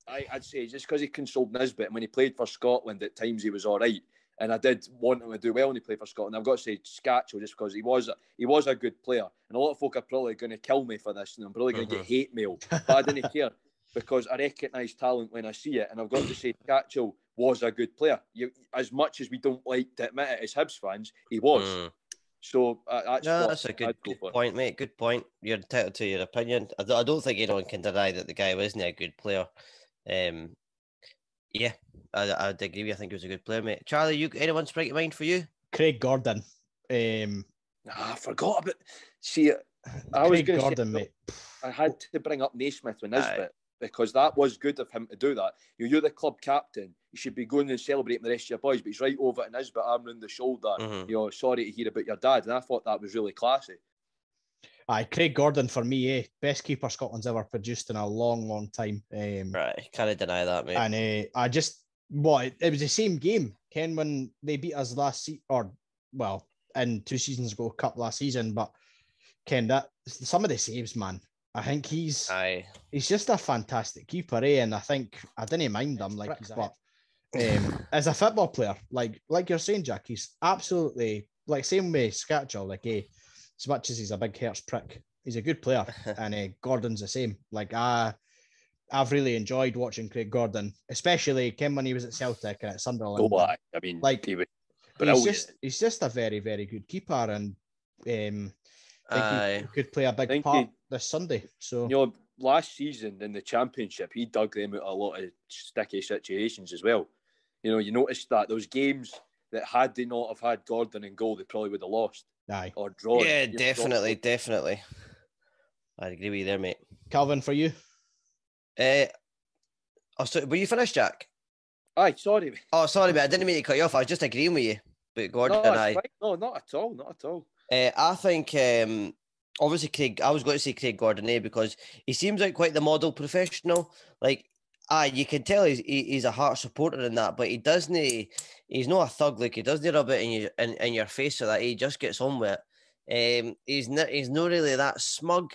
Speaker 4: I, I'd say just because he consoled Nisbet and when he played for Scotland at times he was all right. And I did want him to do well when he played for Scotland. I've got to say Skacel just because he was a, he was a good player. And a lot of folk are probably going to kill me for this, and I'm probably going to
Speaker 5: Mhm.
Speaker 4: get hate mail. But I didn't care because I recognise talent when I see it. And I've got to say Skacel was a good player. You, as much as we don't like to admit it as Hibs fans, he was.
Speaker 5: Mm.
Speaker 4: So uh, that's
Speaker 5: No, that's a good,
Speaker 4: go
Speaker 5: good point, mate. Good point. You're entitled to your opinion. I, don't- I don't think anyone can deny that the guy wasn't a good player. Um, yeah, I, I'd agree. with you. I think he was a good player, mate. Charlie, you anyone spring to mind for you?
Speaker 3: Craig Gordon. Um,
Speaker 4: Ah, I forgot about. See, I was
Speaker 3: Craig
Speaker 4: going to
Speaker 3: Gordon,
Speaker 4: say,
Speaker 3: mate.
Speaker 4: I had to bring up Naismith with
Speaker 5: Aye.
Speaker 4: Nisbet because that was good of him to do that. You- You're the club captain. You should be going and celebrating the rest of your boys, but he's right over at Nisbet, arm round the shoulder.
Speaker 5: Mhm.
Speaker 4: You know, sorry to hear about your dad, and I thought that was really classy.
Speaker 3: Aye, Craig Gordon for me, eh? Best keeper Scotland's ever produced in a long, long time. Um,
Speaker 5: Right, can't deny that, mate.
Speaker 3: And uh, I just what it, it was the same game, Ken, when they beat us last season, or well, in two seasons ago, cup last season. But Ken, that some of the saves, man. I think he's
Speaker 5: Aye,
Speaker 3: he's just a fantastic keeper, eh? And I think I didn't mind him, like he's but um, as a football player, like like you're saying, Jack, he's absolutely like same way Skacel, like eh, as much as he's a big hertz prick, he's a good player, and uh, Gordon's the same. Like I, I've really enjoyed watching Craig Gordon, especially Ken when he was at Celtic and at Sunderland.
Speaker 4: Oh, aye. I mean,
Speaker 3: Like,
Speaker 4: he was
Speaker 3: he's
Speaker 4: brilliant.
Speaker 3: just he's just a very very good keeper, and um, I think he could play a big
Speaker 4: think
Speaker 3: part
Speaker 4: he-
Speaker 3: this Sunday. So
Speaker 4: You know, last season in the championship, he dug them out a lot of sticky situations as well. You know, you noticed that those games that had they not have had Gordon in goal, they probably would have lost
Speaker 3: aye,
Speaker 4: or drawn.
Speaker 5: Yeah,
Speaker 4: You know,
Speaker 5: definitely, definitely. I agree with you there, mate.
Speaker 3: Calvin for you.
Speaker 5: Uh, oh, so, were you finished, Jack?
Speaker 4: Aye, sorry. mate.
Speaker 5: Oh, sorry, mate. I didn't mean to cut you off. I was just agreeing with you. But Gordon
Speaker 4: No,
Speaker 5: and I,
Speaker 4: fine. no, not at all, not at all.
Speaker 5: Uh, I think um, obviously Craig. I was going to say Craig Gordon eh, because he seems like quite the model professional. Like Ah, you can tell he's he's a heart supporter in that, but he doesn't. He's not a thug like he doesn't rub it in your in, in your face so that he just gets on with it. Um, he's not he's not really that smug,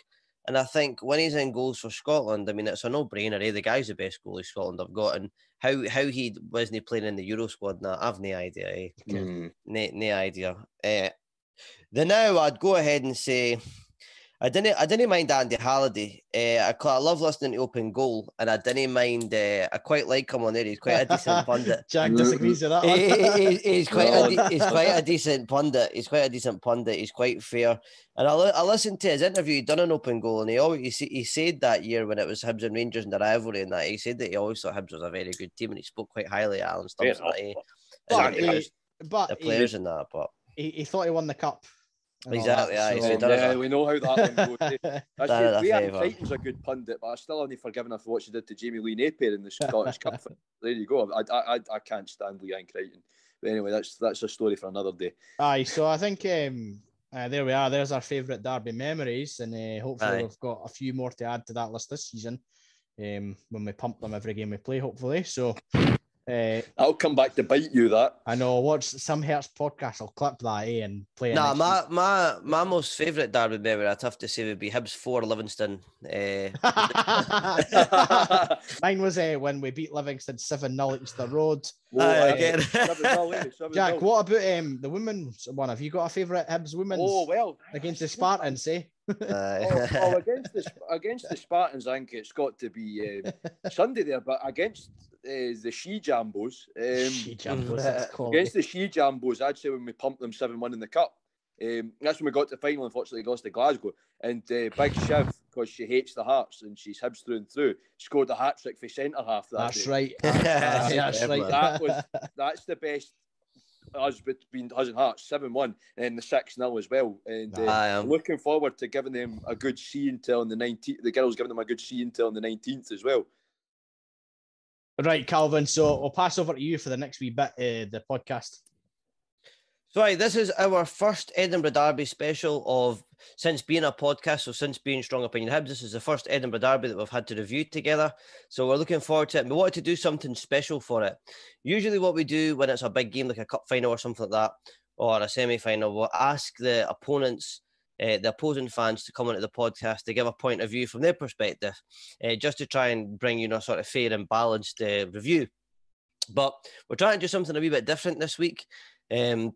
Speaker 5: and I think when he's in goals for Scotland, I mean it's a no brainer. Eh? The guy's the best goalie Scotland have got, and how how he wasn't playing in the Euro squad now, I've no idea. Eh? Mm. No, no idea. Uh, the now I'd go ahead and say I didn't. I didn't mind Andy Halliday. Uh, I, I love listening to Open Goal, and I didn't mind. Uh, I quite like him on there. He's quite a decent pundit.
Speaker 3: Jack disagrees with that. One.
Speaker 5: he, he, he's quite. A, he's quite a decent pundit. He's quite a decent pundit. He's quite fair. And I, I listened to his interview. He done an Open Goal, and he always he, he said that year when it was Hibs and Rangers in the rivalry, and that he said that he always thought Hibs was a very good team, and he spoke quite highly of Alan Stubbs. Yeah,
Speaker 3: but, he, but
Speaker 5: the players in that, but
Speaker 3: he, he thought he won the cup
Speaker 5: Exactly. That, so,
Speaker 4: yeah, we know how that one goes. Actually, Leanne Crichton's a good pundit, but I still only forgiven her for what she did to Jamie Lee Napier in the Scottish Cup. There you go. I, I, I can't stand Leanne Crichton. But anyway, that's that's a story for another day.
Speaker 3: Aye, so I think um, uh, there we are. There's our favourite derby memories, and uh, hopefully Aye. we've got a few more to add to that list this season. Um, when we pump them every game we play, hopefully. So
Speaker 4: uh, I'll come back to bite you. That
Speaker 3: I know. Watch some Hearts podcast. I'll clip that eh, and play.
Speaker 5: Nah, my, my my most favourite derby memory, I'd have to say, would be Hibs four Livingston. Uh...
Speaker 3: Mine was uh, when we beat Livingston seven 0 at the road.
Speaker 5: Whoa, uh, again.
Speaker 3: Jack, what about um the women's one? Have you got a favourite Hibs women's?
Speaker 4: Oh well,
Speaker 3: against the Spartans, eh?
Speaker 4: Oh, oh, against the against the Spartans, I think it's got to be uh, Sunday there, but against uh, the She Jambos. Um,
Speaker 3: she Jambos
Speaker 4: against the She Jambos, I'd say when we pumped them 7 1 in the Cup. Um, that's when we got to the final, unfortunately, lost to Glasgow. And uh, Big Shiv, because she hates the Hearts and she's Hibs through and through, scored a hat trick for centre half. That
Speaker 3: that's
Speaker 4: day.
Speaker 3: right. that's, that's right.
Speaker 4: That was, that's the best us between us and Hearts, 7 1, and the 6 0 as well. And uh, looking forward to giving them a good see until on the 19th. The girls giving them a good see until on the 19th as well.
Speaker 3: Right, Calvin. So I'll pass over to you for the next wee bit of the podcast.
Speaker 5: So, right, this is our first Edinburgh Derby special of since being a podcast. So, since being Strong Opinion Hibs, this is the first Edinburgh Derby that we've had to review together. So, we're looking forward to it. We wanted to do something special for it. Usually, what we do when it's a big game like a cup final or something like that, or a semi final, we'll ask the opponents uh, the opposing fans to come onto the podcast to give a point of view from their perspective, uh, just to try and bring you know sort of fair and balanced uh, review. But we're trying to do something a wee bit different this week. Um,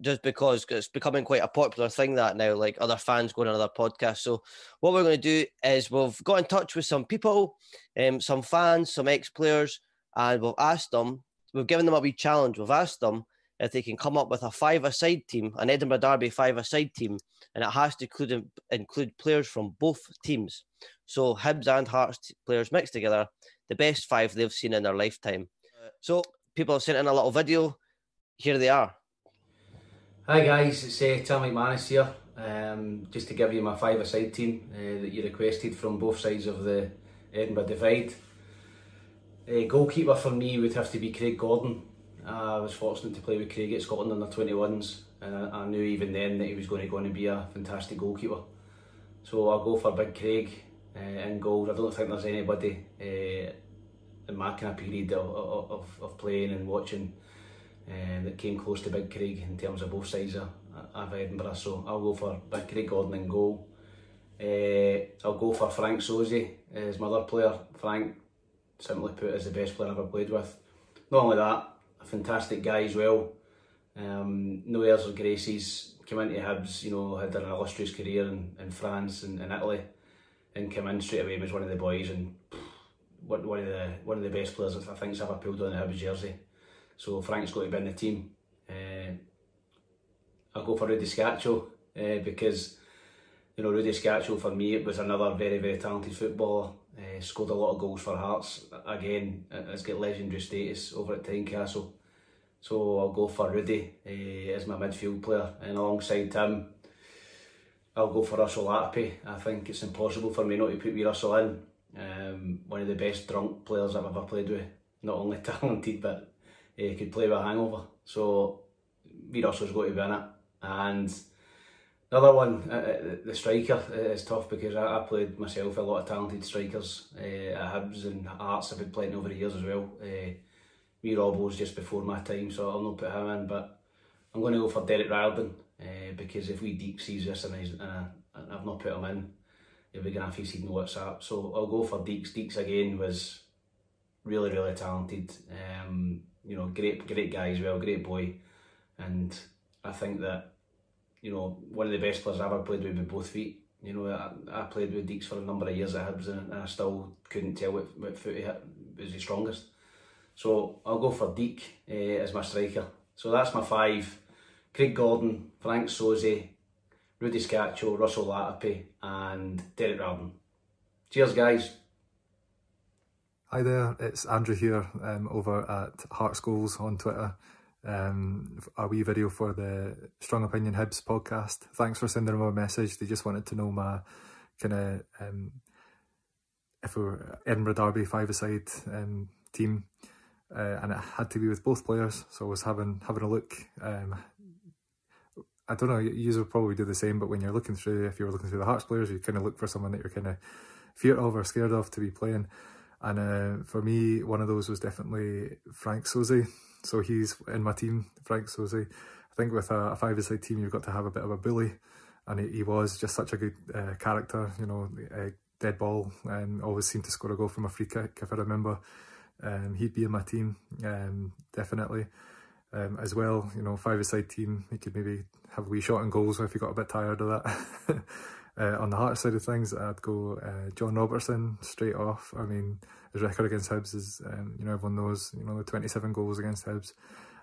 Speaker 5: just because it's becoming quite a popular thing that now, like other fans going on other podcasts. So, what we're going to do is we've got in touch with some people, um, some fans, some ex players, and we've asked them, we've given them a wee challenge. We've asked them if they can come up with a five-a-side team, an Edinburgh Derby five-a-side team, and it has to include include players from both teams. So Hibs and Hearts players mixed together, the best five they've seen in their lifetime. So people have sent in a little video. Here they are.
Speaker 1: Hi guys, it's uh, Tam McManus here. Um, just to give you my five-a-side team uh, that you requested from both sides of the Edinburgh Divide. Uh, goalkeeper for me would have to be Craig Gordon. I was fortunate to play with Craig at Scotland under 21s, and I, I knew even then that he was going to go and be a fantastic goalkeeper. So I'll go for Big Craig uh, in goal. I don't think there's anybody uh, in my kind of period of, of, of playing and watching uh, that came close to Big Craig in terms of both sides of, of Edinburgh. So I'll go for Big Craig Gordon in goal. Uh, I'll go for Frank Sauzée, his mother player. Frank, simply put, is the best player I've ever played with. Not only that, a fantastic guy as well. Um, no airs or graces. Came into Hibs, you know, had an illustrious career in, in France and in Italy, and came in straight away was one of the boys and one, one of the one of the best players I think's ever pulled on the Hibs jersey. So Frank's got to be in the team. Uh, I'll go for Rudi Skacel uh, because you know Rudi Skacel for me it was another very very talented footballer. Uh, scored a lot of goals for Hearts. Again, has got legendary status over at Tynecastle. So I'll go for Rudy uh, as my midfield player, and alongside him, I'll go for Russell Latapy. I think it's impossible for me not to put me Russell in. Um, one of the best drunk players I've ever played with. Not only talented, but he uh, could play with a hangover. So me Russell's got to be in it. And Another one, uh, uh the striker uh, is tough because I, I, played myself a lot of talented strikers uh, at Hibs and Hearts. I've been playing over the years as well. Uh, me Robbo's just before my time, so I'll not put him in. But I'm going to go for Derek Riordan uh, because if we deep sees this and, and, I, and I've not put him in, he'll be going to have his WhatsApp. So I'll go for Deeks. Deeks again was really, really talented. Um, you know, great, great guy as well, great boy. And I think that you know, one of the best players I ever played with with both feet. You know, I, I played with Deeks for a number of years at Hibs and, I still couldn't tell what, what foot he hit was the strongest. So I'll go for Deek uh, as my striker. So that's my five. Craig Gordon, Frank Sauzée, Rudy Skacel, Russell Latapy and Derek Riordan. Cheers guys.
Speaker 6: Hi there, it's Andrew here um, over at Hearts Goals on Twitter um, a wee video for the Strong Opinion Hibs podcast. Thanks for sending them a message. They just wanted to know my kind of um, if we were Edinburgh Derby five-a-side um, team, uh, and it had to be with both players. So I was having having a look. Um, I don't know. You would probably do the same, but when you're looking through, if you're looking through the Hearts players, you kind of look for someone that you're kind of fear of or scared of to be playing. And uh, for me, one of those was definitely Frank Sauzée. So he's in my team, Frank Sauzée. I think with a, a five-a-side team, you've got to have a bit of a bully, and he, he was just such a good uh, character. You know, dead ball, and always seemed to score a goal from a free kick. If I remember, um, he'd be in my team um, definitely. Um, as well, you know, five-a-side team, he could maybe have a wee shot and goals if he got a bit tired of that. uh, on the heart side of things, I'd go uh, John Robertson straight off. I mean, his record against Hibs is, um, you know, everyone knows, you know, the 27 goals against Hibs.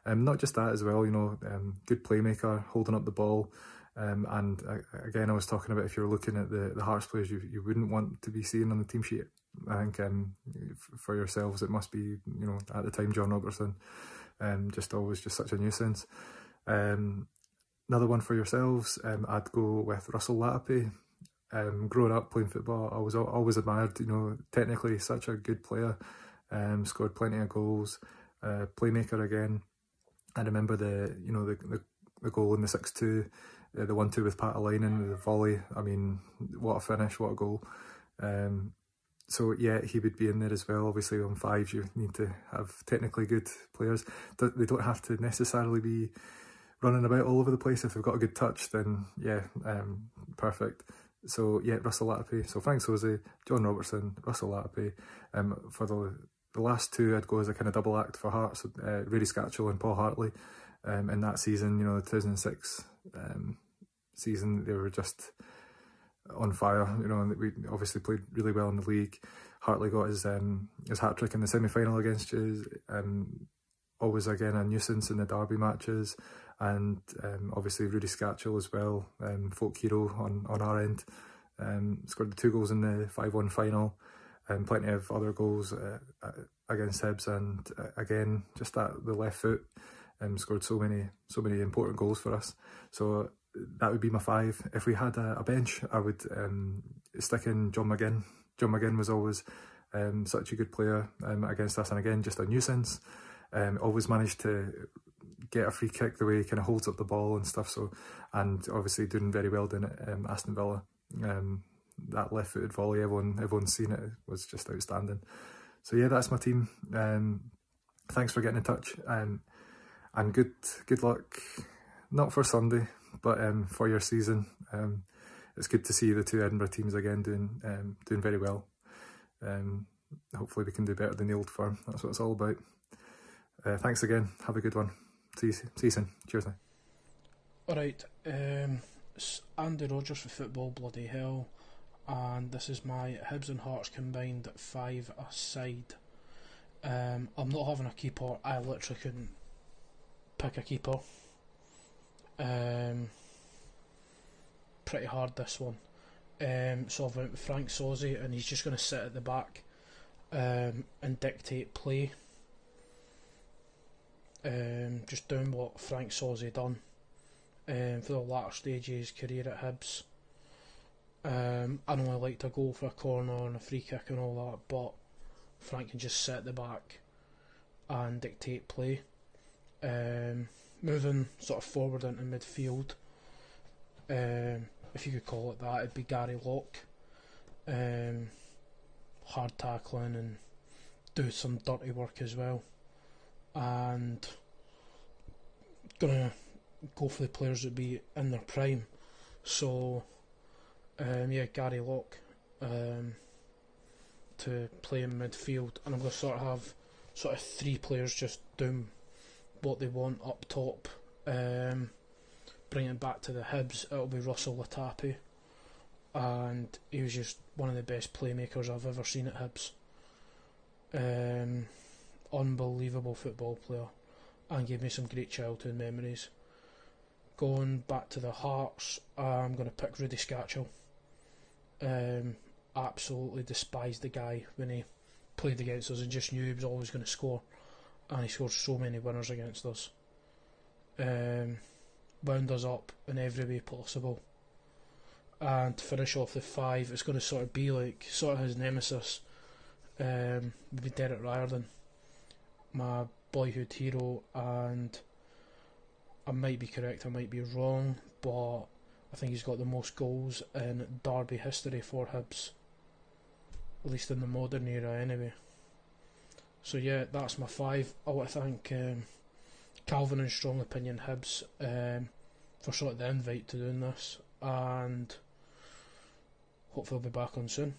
Speaker 6: Um, not just that as well, you know, um, good playmaker, holding up the ball. Um, and uh, again, I was talking about if you're looking at the, the Hearts players you, you wouldn't want to be seeing on the team sheet. I think um, for yourselves, it must be, you know, at the time, John Robertson, um, just always just such a nuisance. Um, another one for yourselves, um, I'd go with Russell Latapy um, growing up playing football, I was always admired. You know, technically such a good player. Um, scored plenty of goals. Uh, playmaker again. I remember the you know the the, the goal in the six two, uh, the one two with Paatelainen, the volley. I mean, what a finish! What a goal! Um, so yeah, he would be in there as well. Obviously, on fives, you need to have technically good players. They don't have to necessarily be running about all over the place. If they've got a good touch, then yeah, um, perfect. So yeah, Russell Latapy. So Frank Sauzée, John Robertson, Russell Latapy. Um, for the the last two, I'd go as a kind of double act for Hearts. Uh, Rudi Skacel and Paul Hartley. Um, in that season, you know, the 2006 um, season, they were just on fire. You know, and we obviously played really well in the league. Hartley got his um, his hat trick in the semi final against you. Um, always again a nuisance in the derby matches and um, obviously Rudi Skacel as well, um, folk hero on, on our end. Um, scored the two goals in the 5-1 final and plenty of other goals uh, uh, against Hibs and uh, again just that the left foot um, scored so many so many important goals for us. So that would be my five. If we had a, a bench I would um, stick in John McGinn. John McGinn was always um, such a good player um, against us and again just a nuisance. Um, always managed to get a free kick the way he kind of holds up the ball and stuff. So, and obviously doing very well doing it, um, Aston Villa. Um, that left-footed volley, everyone everyone's seen it was just outstanding. So yeah, that's my team. Um, thanks for getting in touch. Um, and good good luck, not for Sunday, but um, for your season. Um, it's good to see the two Edinburgh teams again doing um, doing very well. Um, hopefully we can do better than the old firm. That's what it's all about. Uh, thanks again. Have a good one. See you, see you soon. Cheers now.
Speaker 7: Alright, um, Andy Rogers for Football Bloody Hell, and this is my Hibs and Hearts combined five aside. Um, I'm not having a keeper, I literally couldn't pick a keeper. Um, pretty hard this one. Um, so I've went with Frank Sauzée, and he's just going to sit at the back um, and dictate play um, just doing what Frank Sauzée done um, for the latter stage of his career at Hibs. Um, I know I like to go for a corner and a free kick and all that, but Frank can just sit the back and dictate play. Um, moving sort of forward into midfield, Um, if you could call it that, it'd be Gary Locke. Um, hard tackling and do some dirty work as well. And gonna go for the players that be in their prime. So, um, yeah, Gary Locke um, to play in midfield, and I'm gonna sort of have sort of three players just doing what they want up top. Um, bringing back to the Hibs, it'll be Russell Latapy, and he was just one of the best playmakers I've ever seen at Hibs. Um, unbelievable football player, and gave me some great childhood memories. Going back to the Hearts, I'm going to pick Rudy Skacel. Um, absolutely despised the guy when he played against us and just knew he was always going to score, and he scored so many winners against us. Um, wound us up in every way possible. And to finish off the five, it's going to sort of be like sort of his nemesis, um, would be Derek Riordan, my boyhood hero, and I might be correct, I might be wrong, but I think he's got the most goals in Derby history for Hibs, at least in the modern era, anyway. So yeah, that's my five. I want to thank um, Calvin and Strong Opinion Hibs um, for sort of the invite to doing this, and hopefully I'll be back on soon.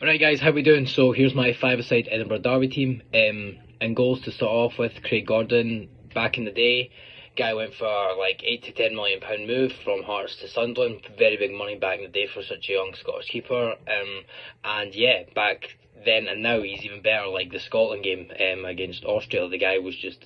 Speaker 8: Alright guys, how we doing? So here's my five-a-side Edinburgh Derby team. Um, and goals to start off with, Craig Gordon, back in the day, guy went for like 8 to 10 million pound move from Hearts to Sunderland, very big money back in the day for such a young Scottish keeper. Um, and yeah, back then and now he's even better. Like the Scotland game um, against Austria, the guy was just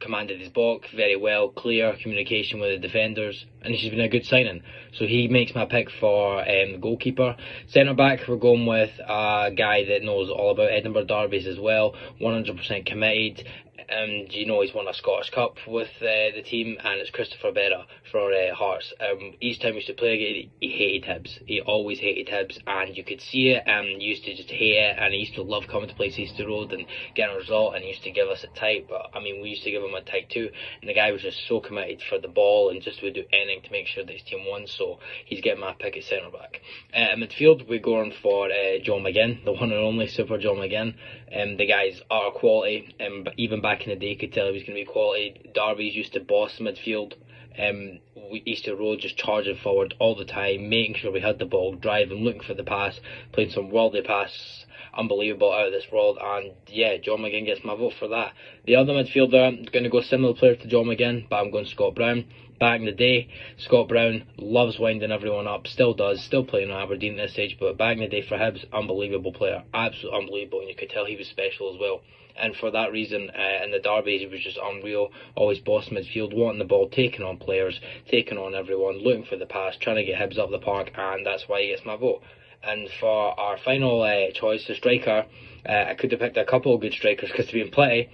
Speaker 8: commanded his box very well, clear communication with the defenders, and he's been a good signing. So he makes my pick for um, the goalkeeper. Centre back, we're going with a guy that knows all about Edinburgh derbies as well, 100% committed and you know he's won a Scottish Cup with uh, the team, and it's Christopher Berra for uh, Hearts. Um, each time he used to play again, he hated Hibs. He always hated Hibs, and you could see it. And used to just hate it, and he used to love coming to play Easter Road and getting a result, and he used to give us a tight. But I mean, we used to give him a tight too, and the guy was just so committed for the ball and just would do anything to make sure that his team won. So he's getting my pick at centre back. Uh, in midfield, we're going for uh, John McGinn, the one and only Super John McGinn. Um, the guy's are quality, um, even back in the day, could tell he was going to be quality. Derby's used to boss midfield. Um, we, Easter Road just charging forward all the time, making sure we had the ball, driving, looking for the pass, playing some worldly passes, unbelievable out of this world. And yeah, John McGinn gets my vote for that. The other midfielder, going to go similar player to John McGinn, but I'm going Scott Brown back in the day, Scott Brown loves winding everyone up, still does, still playing at Aberdeen at this age, but back in the day for Hibs, unbelievable player, absolutely unbelievable, and you could tell he was special as well. And for that reason, uh, in the derby, he was just unreal. Always boss midfield, wanting the ball, taking on players, taking on everyone, looking for the pass, trying to get Hibs up the park, and that's why he gets my vote. And for our final uh, choice, the striker, uh, I could have picked a couple of good strikers because to be in plenty,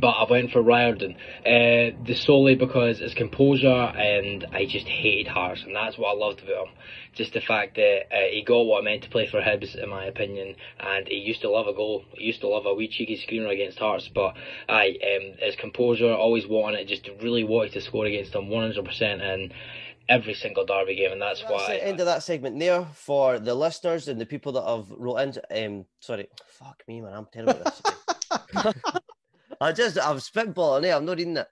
Speaker 8: but I went for Riordan, uh, the solely because his composure and I just hated Hearts, and that's what I loved about him. Just the fact that uh, he got what I meant to play for Hibs, in my opinion, and he used to love a goal. He used to love a wee cheeky screamer against Hearts, but I um, his composure, always wanting it, just really wanted to score against them 100%, and every single derby game, and that's, that's why.
Speaker 5: The end of that segment there for the listeners and the people that have wrote in. Um, sorry, fuck me, man, I'm terrible at this. I just I'm spitballing it. I'm not reading it.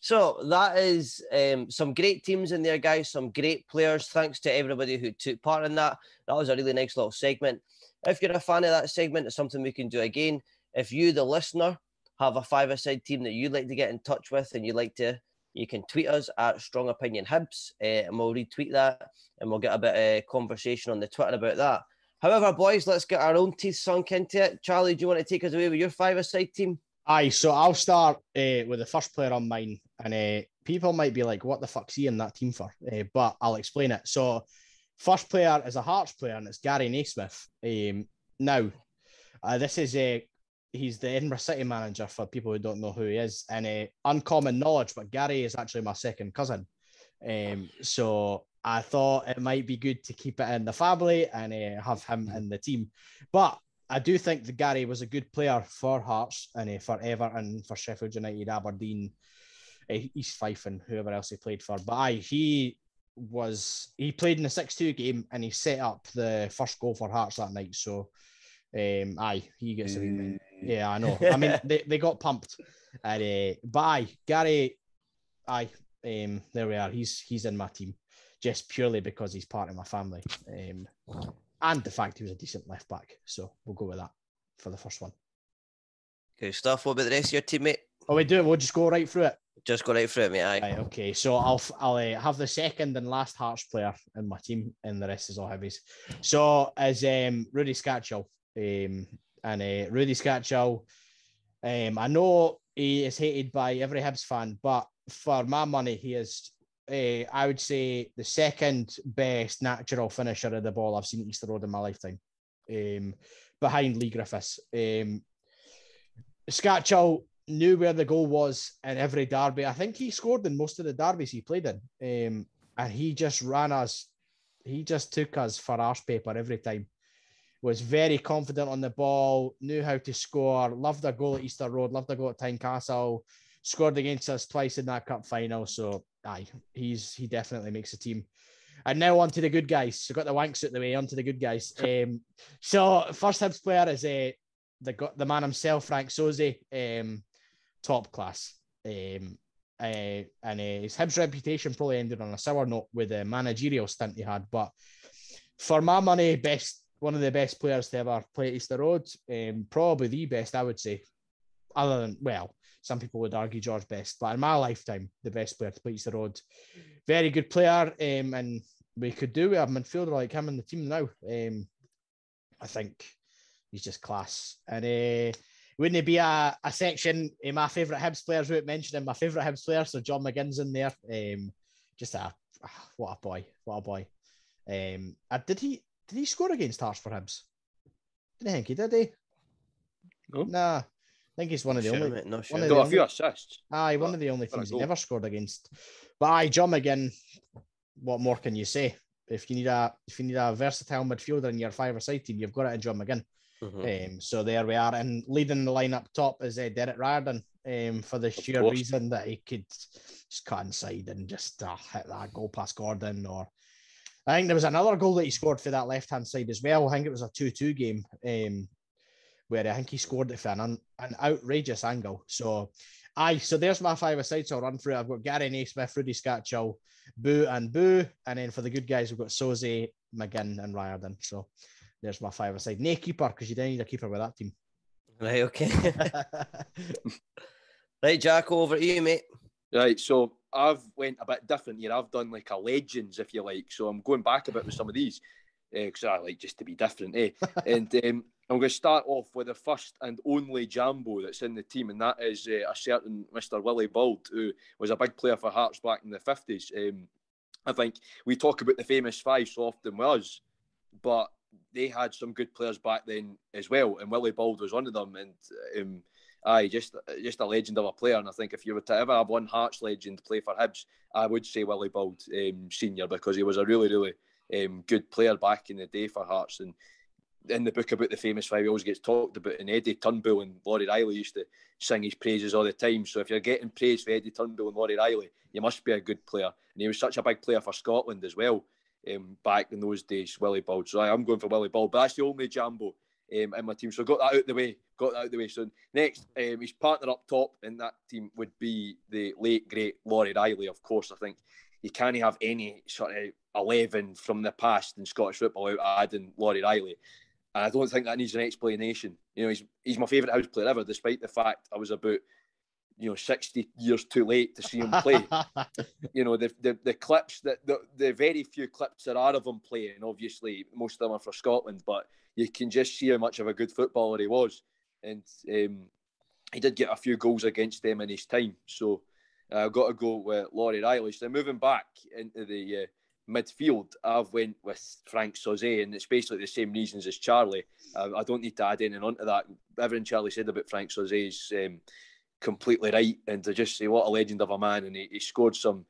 Speaker 5: So that is um, some great teams in there, guys. Some great players. Thanks to everybody who took part in that. That was a really nice little segment. If you're a fan of that segment, it's something we can do again. If you, the listener, have a five-a-side team that you'd like to get in touch with and you'd like to, you can tweet us at Strong Opinion Hibs, uh, and we'll retweet that, and we'll get a bit of conversation on the Twitter about that. However, boys, let's get our own teeth sunk into it. Charlie, do you want to take us away with your five-a-side team?
Speaker 3: Aye, so I'll start uh, with the first player on mine, and uh, people might be like, "What the fuck's he in that team for?" Uh, but I'll explain it. So, first player is a Hearts player, and it's Gary Naysmith. Um, now, this is a he's the Edinburgh City manager for people who don't know who he is, and uncommon knowledge. But Gary is actually my second cousin, um, so I thought it might be good to keep it in the family and have him in the team. But I do think that Gary was a good player for Hearts and uh, for Everton, for Sheffield United, Aberdeen, East Fife and whoever else he played for. But aye, he was he played in the six two game and he set up the first goal for Hearts that night. So um, aye, he gets a wee Yeah, I know. I mean, they, they got pumped. And, uh, but aye, Gary, aye, um, there we are. He's he's in my team just purely because he's part of my family. Um, and the fact he was a decent left back. So we'll go with that for the first one.
Speaker 5: Good stuff. What about the rest of your teammate?
Speaker 3: Oh, we do. We'll just go right through it.
Speaker 5: Just go right through it, mate. Aye.
Speaker 3: Right, okay. So I'll I'll uh, have the second and last Hearts player in my team, and the rest is all heavies. So as um, Rudy Skacel, um, and uh, Rudy Skacel, um, I know he is hated by every Hibs fan, but for my money, he is uh, I would say the second best natural finisher of the ball I've seen Easter Road in my lifetime, um, behind Leigh Griffiths. Um, Skacel knew where the goal was in every derby. I think he scored in most of the derbies he played in, um, and he just ran us. He just took us for arse paper every time. Was very confident on the ball, knew how to score, loved a goal at Easter Road, loved a goal at Tynecastle, scored against us twice in that cup final. So aye, he's he definitely makes a team. And now on to the good guys. So got the wanks out the way, on to the good guys. Um, so first Hibs player is uh, the the man himself, Frank Sauzée, um, top class. Um, uh, and uh, his Hibs reputation probably ended on a sour note with the managerial stint he had. But for my money, best one of the best players to ever play at Easter Road. Um, probably the best, I would say. Other than well, some people would argue George Best, but in my lifetime, the best player to play the road. Very good player, um, and we could do with a midfielder like him in the team now. Um, I think he's just class. And uh, wouldn't it be a, a section in my favourite Hibs players without mentioning my favourite Hibs player? So John McGinn's in there. Um, just a what a boy, what a boy. Um, uh, did he did he score against Hearts for Hibs? Didn't think he did he? No. Nah, I think he's one of the
Speaker 5: Sure,
Speaker 3: only.
Speaker 5: mate, no
Speaker 3: one
Speaker 5: sure.
Speaker 3: of the
Speaker 4: Got a
Speaker 3: only-
Speaker 4: few assists.
Speaker 3: Aye, one of the only
Speaker 4: for a
Speaker 3: things he
Speaker 4: goal.
Speaker 3: never scored against. But aye, John McGinn. What more can you say? If you need a if you need a versatile midfielder in your five or side team, you've got it in John McGinn.
Speaker 5: Mhm.
Speaker 3: Um, so there we are, and leading the line up top is uh, Derek Riordan. Um, for the sheer
Speaker 4: course.
Speaker 3: reason that he could just cut inside and just uh, hit that goal past Gordon, or I think there was another goal that he scored for that left-hand side as well. I think it was a two-two game. Um, where I think he scored it for an, an outrageous angle. So, aye, so there's my five aside. So I'll run through it. I've got Gary Naysmith, Rudy Skacel, Boo and Boo. And then for the good guys, we've got Sauzée, McGinn, and Riordan. So there's my five aside. No keeper, because you don't need a keeper with that team.
Speaker 5: Right, okay. right, Jack, over to you, mate.
Speaker 4: Right, so I've went a bit different here. I've done like a legends, if you like. So I'm going back a bit with some of these because I like just to be different, eh? and um, I'm going to start off with the first and only Jambo that's in the team, and that is uh, a certain Mr. Willie Bauld, who was a big player for Hearts back in the 50s. Um, I think we talk about the famous five so often with us, but they had some good players back then as well, and Willie Bauld was one of them. And um, aye, just just a legend of a player. And I think if you were to ever have one Hearts legend play for Hibs, I would say Willie Bauld um, senior because he was a really really um, good player back in the day for Hearts. And in the book about the famous five, he always gets talked about. And Eddie Turnbull and Lawrie Reilly used to sing his praises all the time. So if you're getting praise for Eddie Turnbull and Lawrie Reilly, you must be a good player. And he was such a big player for Scotland as well. Um, back in those days, Willie Bauld. So I, I'm going for Willie Bauld, but that's the only Jambo um, in my team. So got that out the way. Got that out the way. So next, um, his partner up top in that team would be the late great Lawrie Reilly. Of course, I think you can't have any sort of eleven from the past in Scottish football without adding Lawrie Reilly. And I don't think that needs an explanation. You know, he's he's my favourite house player ever, despite the fact I was about you know 60 years too late to see him play. you know, the, the the clips that the, the very few clips there are of him playing, obviously most of them are for Scotland, but you can just see how much of a good footballer he was. And um, he did get a few goals against them in his time. So uh, I've got to go with Lawrie Reilly. So moving back into the uh, midfield, I've went with Frank Sauzée, and it's basically the same reasons as Charlie. Uh, I don't need to add anything onto that. Everything Charlie said about Frank Sauzée is um, completely right, and to just say what a legend of a man, and he, he scored some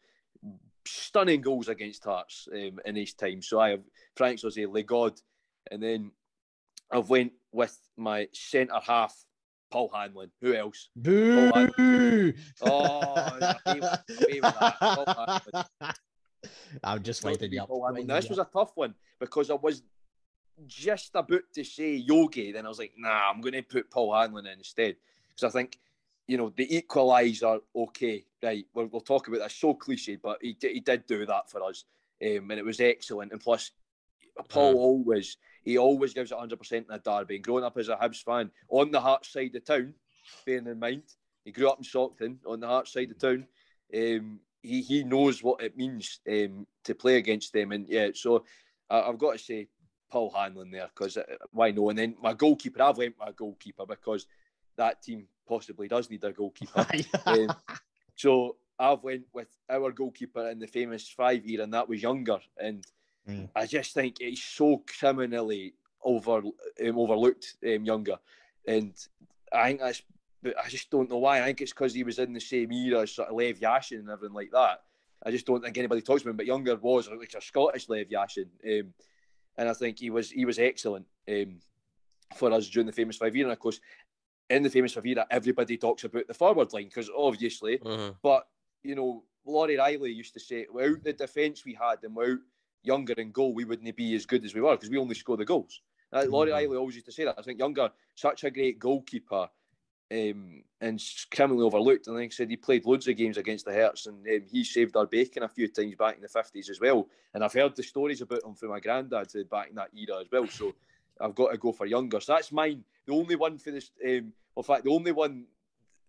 Speaker 4: stunning goals against Hearts um, in his time. So I have Frank Sauzée, Le God, and then I've went with my centre half Paul Hanlon. Who else?
Speaker 3: Boo!
Speaker 4: Oh,
Speaker 3: I'm just waiting you up.
Speaker 4: This was a tough one because I was just about to say Yogi, then I was like, nah, I'm going to put Paul Hanlon in instead because I think you know the equaliser. Okay, right, we'll, we'll talk about that. So cliche, but he he did do that for us, um, and it was excellent. And plus, Paul mm. always he always gives it 100 percent in a derby. And growing up as a Hibs fan on the Hearts side of town, bearing in mind he grew up in Saughton on the Hearts side of town. Um, he he knows what it means um, to play against them, and yeah, so I, I've got to say Paul Hanlon there because uh, why no? And then my goalkeeper, I've went my goalkeeper because that team possibly does need a goalkeeper. um, so I've went with our goalkeeper in the famous five year, and that was Younger. And mm. I just think he's so criminally over um, overlooked um, Younger, and I think that's. But I just don't know why. I think it's because he was in the same era as sort of Lev Yashin and everything like that. I just don't think anybody talks about him. But Younger was like a Scottish Lev Yashin. Um, and I think he was he was excellent um, for us during the famous five year. And of course, in the famous five year, everybody talks about the forward line because obviously,
Speaker 5: mm-hmm.
Speaker 4: but you know, Lawrie Reilly used to say, without the defence we had and without Younger in goal, we wouldn't be as good as we were because we only score the goals. Uh, Lawrie mm-hmm. Reilly always used to say that. I think Younger, such a great goalkeeper, um, and criminally overlooked. And like I said, he played loads of games against the Hearts, and um, he saved our bacon a few times back in the fifties as well. And I've heard the stories about him from my granddad back in that era as well. So I've got to go for Younger. So that's mine. The only one for this. Um, in fact, the only one,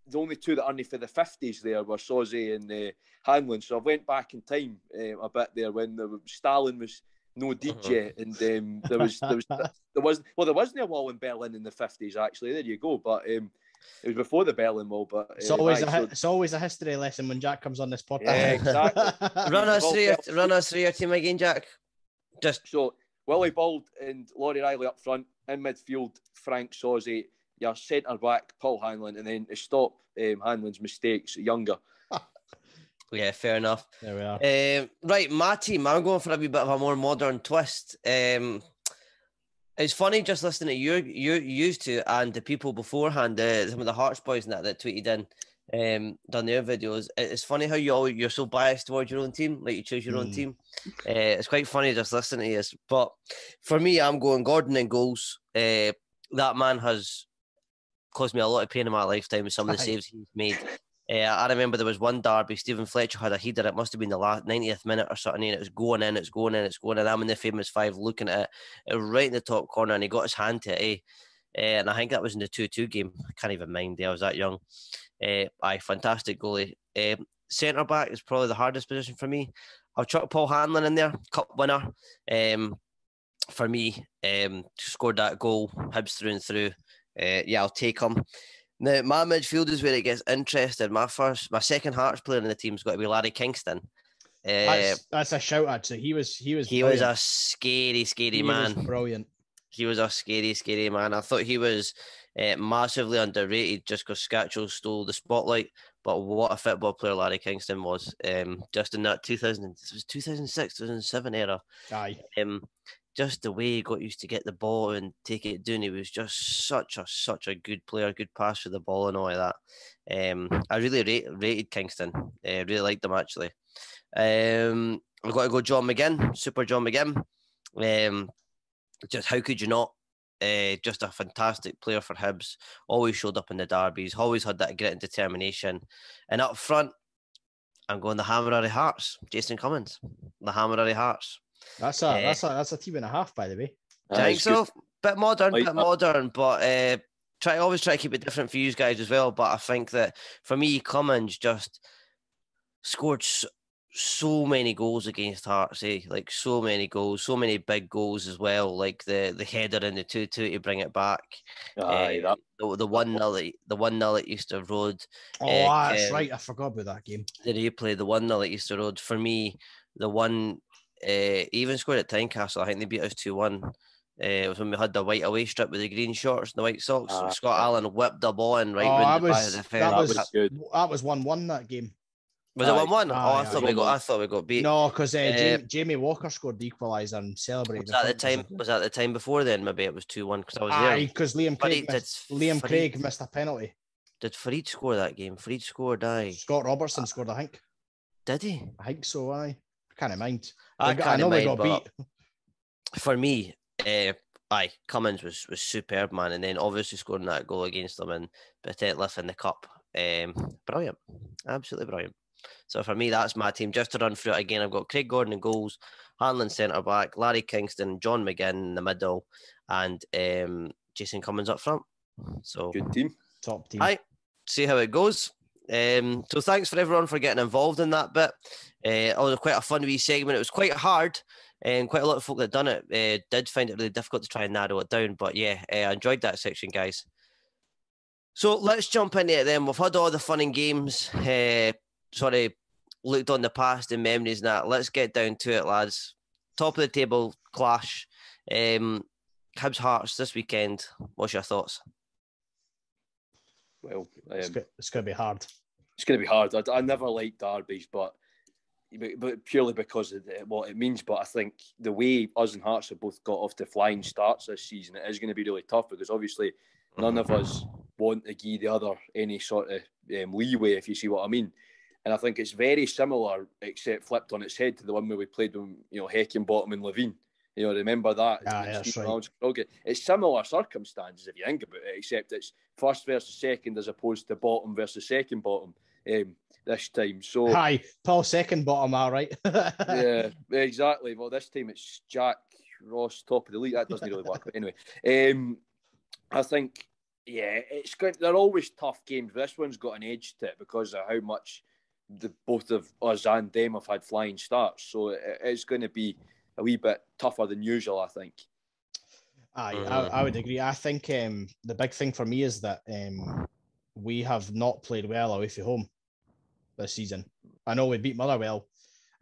Speaker 4: the only two that aren't for the fifties there were Sauzée and uh, Hanlon. So I went back in time uh, a bit there when the, Stalin was no DJ, uh-huh. and um, there was there was there was well there wasn't a wall in Berlin in the fifties actually. There you go, but. Um, it was before the Berlin Wall, but uh,
Speaker 3: it's always right, a, so... it's always a history lesson when Jack comes on this podcast.
Speaker 4: Yeah, exactly.
Speaker 5: run us through your, run us through your team again, Jack. Just
Speaker 4: so Willie Bauld and Lawrie Reilly up front in midfield, Frank Sauzée, your centre back Paul Hanlon, and then to stop um, Hanlon's mistakes, Younger.
Speaker 5: yeah, fair enough.
Speaker 3: There we are.
Speaker 5: Um, right, my team. I'm going for a wee bit of a more modern twist. Um, it's funny just listening to you, you used to, and the people beforehand, uh, some of the Hearts boys and that that tweeted in, um, done their videos. It's funny how you all you're so biased towards your own team, like you choose your mm. own team. Uh, it's quite funny just listening to this. But for me, I'm going Gordon in goals. Uh, that man has caused me a lot of pain in my lifetime with some of the saves he's made. Uh, I remember there was one derby, Stephen Fletcher had a header. It must have been the last 90th minute or something, and it was going in, it's going in, it's going in. I'm in the famous five looking at it, right in the top corner, and he got his hand to it. Eh? Uh, and I think that was in the 2 2 game. I can't even mind, I was that young. Uh, aye, fantastic goalie. Centre back is probably the hardest position for me. I'll chuck Paul Hanlon in there, cup winner. Um, for me, um, scored that goal, Hibs through and through. Uh, yeah, I'll take him. Now, my midfield is where it gets interesting. My first, my second Hearts player in the team's got to be Laryea Kingston.
Speaker 3: Uh, that's, that's, a shout actually. He was he was
Speaker 5: he brilliant. was a scary, scary
Speaker 3: he
Speaker 5: man.
Speaker 3: brilliant.
Speaker 5: He was a scary, scary man. I thought he was uh, massively underrated just because Skacel stole the spotlight. But what a football player Laryea Kingston was. Um, just in that 2000, it was 2006, 2007 era.
Speaker 3: Aye.
Speaker 5: Um, just the way he got used to get the ball and take it down. He was just such a such a good player, good pass for the ball and all of that. Um, I really rate, rated Kingston. I uh, really liked them actually. Um, I've got to go John McGinn, Super John McGinn. Um, just how could you not? Uh, just a fantastic player for Hibs. Always showed up in the derbies. Always had that grit and determination. And up front, I'm going the Hammer Hearts. Jason Cummings, the Hammer Hearts.
Speaker 3: That's a uh, that's a that's a team and a half, by the way.
Speaker 5: I think so. Good. Bit modern, bit modern, but uh, try always try to keep it different for you guys as well. But I think that for me, Cummings just scored so, so many goals against Hearts, eh? Like so many goals, so many big goals as well. Like the the header in the two two to bring it back.
Speaker 4: Aye, uh,
Speaker 5: the, the one nil the one nil at Easter Road.
Speaker 3: Oh, uh, that's um, right. I forgot about that game.
Speaker 5: The replay, the one nil at Easter Road. For me, the one uh, even scored at Tynecastle. I think they beat us 2 1. Uh, it was when we had the white away strip with the green shorts and the white socks. Uh, Scott Allan whipped the ball in right
Speaker 3: oh,
Speaker 5: that
Speaker 3: was, the that, was, that was good. That was 1 1 that game.
Speaker 5: Was it one one? Oh,
Speaker 3: Aye,
Speaker 5: I thought we got. I thought we got beat.
Speaker 3: No, because uh,
Speaker 5: Uh,
Speaker 3: Jamie, Jamie Walker scored the equaliser and celebrated.
Speaker 5: was that the time? Was that the time before then? Maybe it was two one because I was
Speaker 3: Aye,
Speaker 5: there.
Speaker 3: because Liam
Speaker 5: Farid
Speaker 3: Craig, missed, Liam
Speaker 5: Farid-
Speaker 3: Craig missed a penalty.
Speaker 5: Did Farid score that game? Farid scored. Aye.
Speaker 3: Scott Robertson scored, I think.
Speaker 5: Did he?
Speaker 3: I think so. Aye, can't mind.
Speaker 5: I
Speaker 3: We got- I know we
Speaker 5: mind,
Speaker 3: got
Speaker 5: but
Speaker 3: beat.
Speaker 5: for me, uh, aye, Cummings was was superb, man, and then obviously scoring that goal against them and Betetliff in the cup, um, brilliant, absolutely brilliant. So for me, that's my team. Just to run through it again, I've got Craig Gordon in goals, Hanlon centre back, Laryea Kingston, John McGinn in the middle, and um, Jason Cummings up front. So
Speaker 4: Good team.
Speaker 3: Top team.
Speaker 5: Aye, see how it goes. Um, so thanks for everyone for getting involved in that bit. Uh, it was quite a fun wee segment. It was quite hard, and quite a lot of folk that done it uh, did find it really difficult to try and narrow it down. But yeah, uh, I enjoyed that section, guys. So let's jump into it then. We've had all the fun and games. Uh, sorry, looked on the past and memories and that. Let's get down to it, lads. Top of the table clash. Um, Hibs Hearts this weekend. What's your thoughts?
Speaker 4: Well, um,
Speaker 3: it's going to be hard.
Speaker 4: It's going to be hard. I, I never liked derbies, but but purely because of the, what it means. But I think the way us and Hearts have both got off to flying starts this season, it is going to be really tough because obviously none of us want to give the other any sort of um, leeway, if you see what I mean. And I think it's very similar, except flipped on its head to the one where we played when you know Heckingbottom and Levein. You know, remember that?
Speaker 3: Aye,
Speaker 4: When
Speaker 3: that's right.
Speaker 4: Okay, it's similar circumstances if you think about it, except it's first versus second as opposed to bottom versus second bottom um, this time. So
Speaker 3: Aye, Paul second bottom, all right.
Speaker 4: yeah, exactly. Well, this time it's Jack Ross top of the league. That doesn't really work. But anyway, um, I think yeah, it's good. They're always tough games. This one's got an edge to it because of how much the both of us and them have had flying starts. So it, it's going to be a wee bit tougher than usual. I think.
Speaker 3: Aye. I, I would agree. I think um, the big thing for me is that um, we have not played well away from home this season. I know we beat Motherwell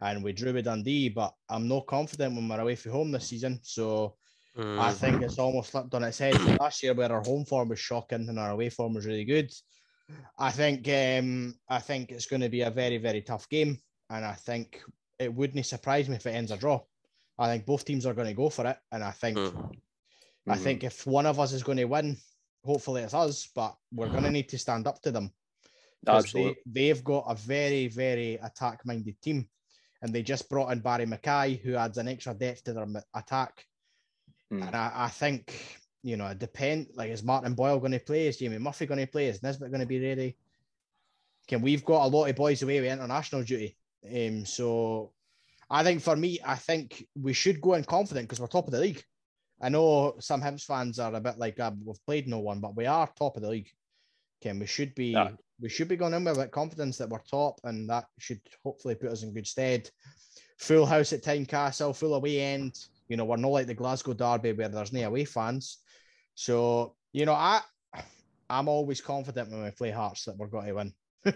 Speaker 3: and we drew with Dundee, but I'm not confident when we're away from home this season. So I
Speaker 5: Mm.
Speaker 3: think it's almost flipped on its head. Last year, where our home form was shocking and our away form was really good. I think um, I think it's going to be a very very tough game, and I think it wouldn't surprise me if it ends a draw. I think both teams are going to go for it, and I think
Speaker 5: Mm.
Speaker 3: I think if one of us is going to win, hopefully it's us, but we're going to need to stand up to them.
Speaker 4: Absolutely.
Speaker 3: They, they've got a very, very attack minded team. And they just brought in Barrie McKay, who adds an extra depth to their attack.
Speaker 4: Mm.
Speaker 3: And I, I think, you know, it depend like is Martin Boyle going to play? Is Jamie Murphy going to play? Is Nisbet going to be ready? Can we've got a lot of boys away with international duty. Um, so I think for me, I think we should go in confident because we're top of the league. I know some Hibs fans are a bit like uh, we've played no one, but we are top of the league. Ken, we should be
Speaker 4: Yeah.
Speaker 3: We should be going in with a bit of confidence that we're top, and that should hopefully put us in good stead. Full house at Tynecastle, full away end. You know, we're not like the Glasgow Derby where there's no away fans. So you know, I I'm always confident when we play Hearts that we're going to win.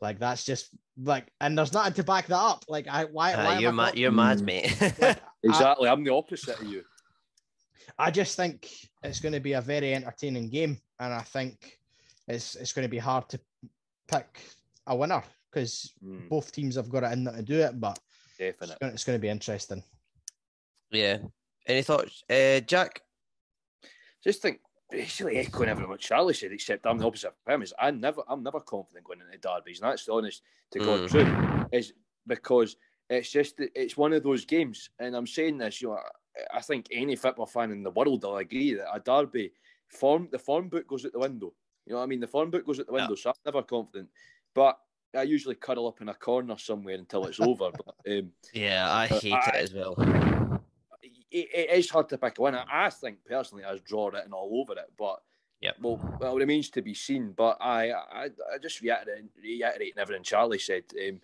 Speaker 3: like that's just like, and there's nothing to back that up. Like I why,
Speaker 5: Uh,
Speaker 3: why
Speaker 5: you're mad. You're mad, mate.
Speaker 3: like,
Speaker 4: Exactly. I'm the opposite of you.
Speaker 3: I just think it's going to be a very entertaining game, and I think it's it's going to be hard to pick a winner because
Speaker 4: Mm,
Speaker 3: both teams have got it in there to do it. But it's
Speaker 4: definite.
Speaker 3: going, it's going to be interesting.
Speaker 5: yeah. Any thoughts, uh, Jack?
Speaker 4: just think basically echoing everything what Charlie said, except I'm the opposite of him. Is I never, I'm never confident going into derbies, and that's the honest to God
Speaker 5: Mm.
Speaker 4: truth. Is because it's just it's one of those games, and I'm saying this. You know, I, I think any football fan in the world will agree that a derby form, the form book goes out the window. You know what I mean? The form book goes out the window, so I'm never confident. But I usually cuddle up in a corner somewhere until it's over. But um,
Speaker 5: Yeah, I hate
Speaker 4: I-
Speaker 5: it as well.
Speaker 4: it, it is hard to pick a winner. I think personally, I was draw written all over it, but
Speaker 5: yeah,
Speaker 4: well, well, it remains to be seen. But I, I, I just reiterate, reiterating everything Charlie said. Um,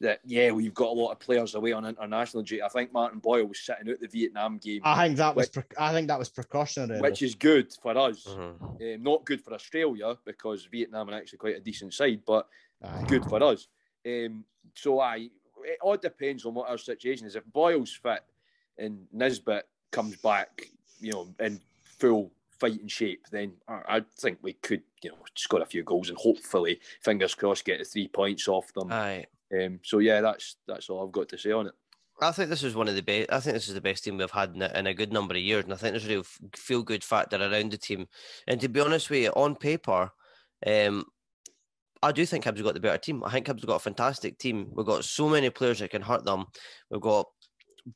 Speaker 4: that yeah, we've got a lot of players away on international duty. I think Martin Boyle was sitting out the Vietnam game,
Speaker 3: I think that was pre- I think that was precautionary.
Speaker 4: which is good for us.
Speaker 5: Mhm.
Speaker 4: Um, not good for Australia because Vietnam are actually quite a decent side, but.
Speaker 3: Aye.
Speaker 4: good for us. Um, so I, it all depends on what our situation is. If Boyle's fit and Nisbet comes back, you know, in full fighting shape, then I, I think we could, you know, score a few goals and hopefully, fingers crossed, get the three points off them.
Speaker 5: Aye.
Speaker 4: Um, so yeah, that's that's all I've got to say on it.
Speaker 5: I think this is one of the best. I think this is the best team we've had in a, in a good number of years, and I think there's a real feel good factor around the team. And to be honest with you, on paper, um, I do think Hibs have got the better team. I think Hibs have got a fantastic team. We've got so many players that can hurt them. We've got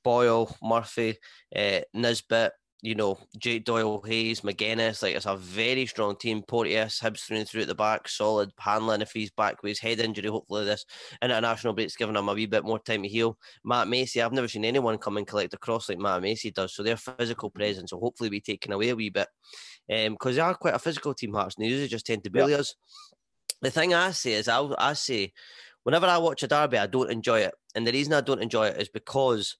Speaker 5: Boyle, Murphy, uh, Nisbet, you know, Jake Doyle, Hayes, McGuinness, like it's a very strong team. Porteous, Hibs through and through at the back, solid. Hanlon, if he's back with his head injury, hopefully this international break's giving him a wee bit more time to heal. Matt Macey, I've never seen anyone come and collect a cross like Matt Macey does, so their physical presence will hopefully be taken away a wee bit. Because um, they are quite a physical team, Hearts, and they usually just tend to bully yep. us. The thing I say is, I, I say, whenever I watch a derby, I don't enjoy it. And the reason I don't enjoy it is because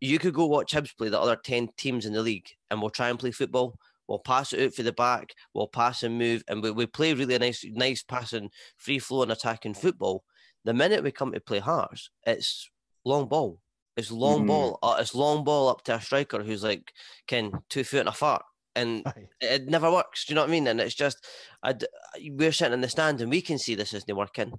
Speaker 5: you could go watch Hibs play the other 10 teams in the league and we'll try and play football. We'll pass it out for the back, we'll pass and move, and we, we play really a nice, nice passing, free flowing attacking football. The minute we come to play Hearts, it's long ball. It's long mm. ball. Uh, it's long ball up to a striker who's like, can two foot and a fart. And it never works. Do you know what I mean? And it's just, I'd, we're sitting in the stand and we can see this isn't working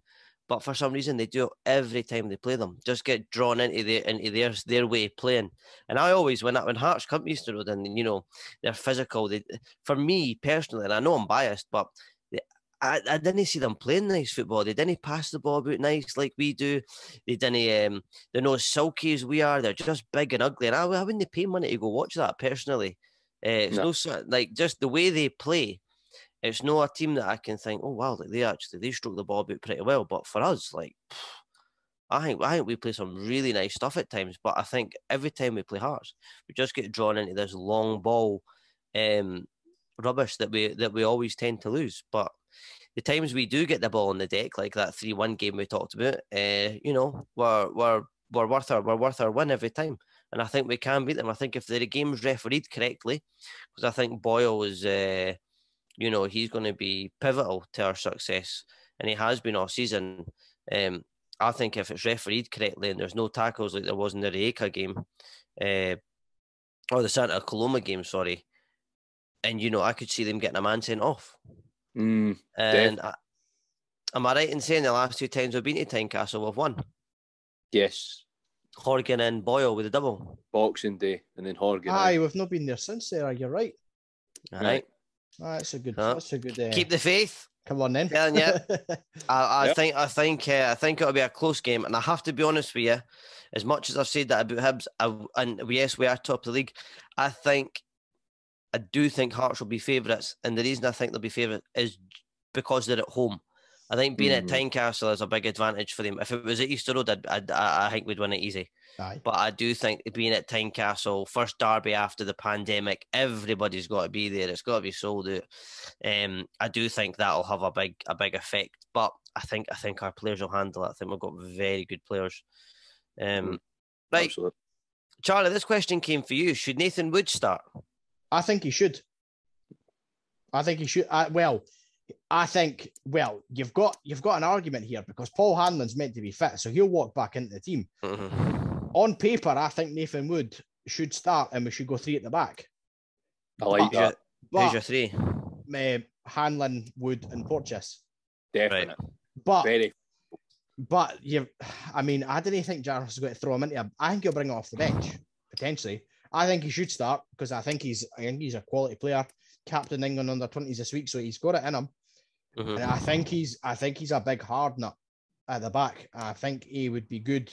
Speaker 5: but for some reason they do it every time they play them. Just get drawn into their into their their way of playing. And I always when when Hearts come to Easter Road and you know they're physical. They for me personally, and I know I'm biased, but they, I, I didn't see them playing nice football. They didn't pass the ball about nice like we do. They didn't. Um, they're not silky as we are. They're just big and ugly. And I, I wouldn't pay money to go watch that personally. Uh, it's no. no like just the way they play it's not a team that I can think, oh wow, like they actually they stroke the ball about pretty well. But for us, like I think I think we play some really nice stuff at times. But I think every time we play Hearts, we just get drawn into this long ball um, rubbish that we that we always tend to lose. But the times we do get the ball on the deck, like that three one game we talked about, uh, you know, we're we're we're worth our we're worth our win every time. And I think we can beat them. I think if the game's refereed correctly, because I think Boyle was uh, you know, he's going to be pivotal to our success, and he has been all season. Um, I think if it's refereed correctly and there's no tackles like there was in the Rijeka game, uh, or the Santa Coloma game, sorry, and you know, I could see them getting a man sent off.
Speaker 4: Mm,
Speaker 5: and I, am I right in saying the last two times we've been to Tynecastle we've won?
Speaker 4: Yes.
Speaker 5: Horgan and Boyle with a double.
Speaker 4: Boxing Day and then Horgan.
Speaker 3: Aye, we've not been there since there. Are You're right.
Speaker 5: All right.
Speaker 3: Oh, that's a good. Huh? That's a good. Uh,
Speaker 5: Keep the faith.
Speaker 3: Come on then.
Speaker 5: Yeah, yeah. I, I yep. think I think uh, I think it'll be a close game, and I have to be honest with you. As much as I've said that about Hibs, I, and yes, we are top of the league. I think I do think Hearts will be favourites, and the reason I think they'll be favourites is because they're at home. I think being mm-hmm. at Tynecastle is a big advantage for them. If it was at Easter Road, I'd, I'd, i think we'd win it easy.
Speaker 3: Aye.
Speaker 5: But I do think being at Tynecastle, first derby after the pandemic, everybody's got to be there. It's got to be sold out. Um, I do think that'll have a big a big effect. But I think I think our players will handle it. I think we've got very good players. Um, mm, right, Absolutely. Charlie, this question came for you. Should Nathan Wood start?
Speaker 3: I think he should. I think he should. Uh, well, I think, well, you've got you've got an argument here because Paul Hanlon's meant to be fit, so he'll walk back into the team.
Speaker 5: Mm-hmm.
Speaker 3: On paper, I think Nathan Wood should start and we should go three at the back.
Speaker 4: I like
Speaker 5: but, that. But, Who's your three?
Speaker 3: Uh, Hanlon, Wood, and Porteous.
Speaker 4: Definitely.
Speaker 3: But Very. But you, I mean, I didn't think Jarvis is going to throw him into. A, I think he'll bring him off the bench potentially. I think he should start because I think he's. I think he's a quality player. Captain England under twenties this week, so he's got it in him. Mm-hmm. And I think he's I think he's a big hard nut at the back. I think he would be good.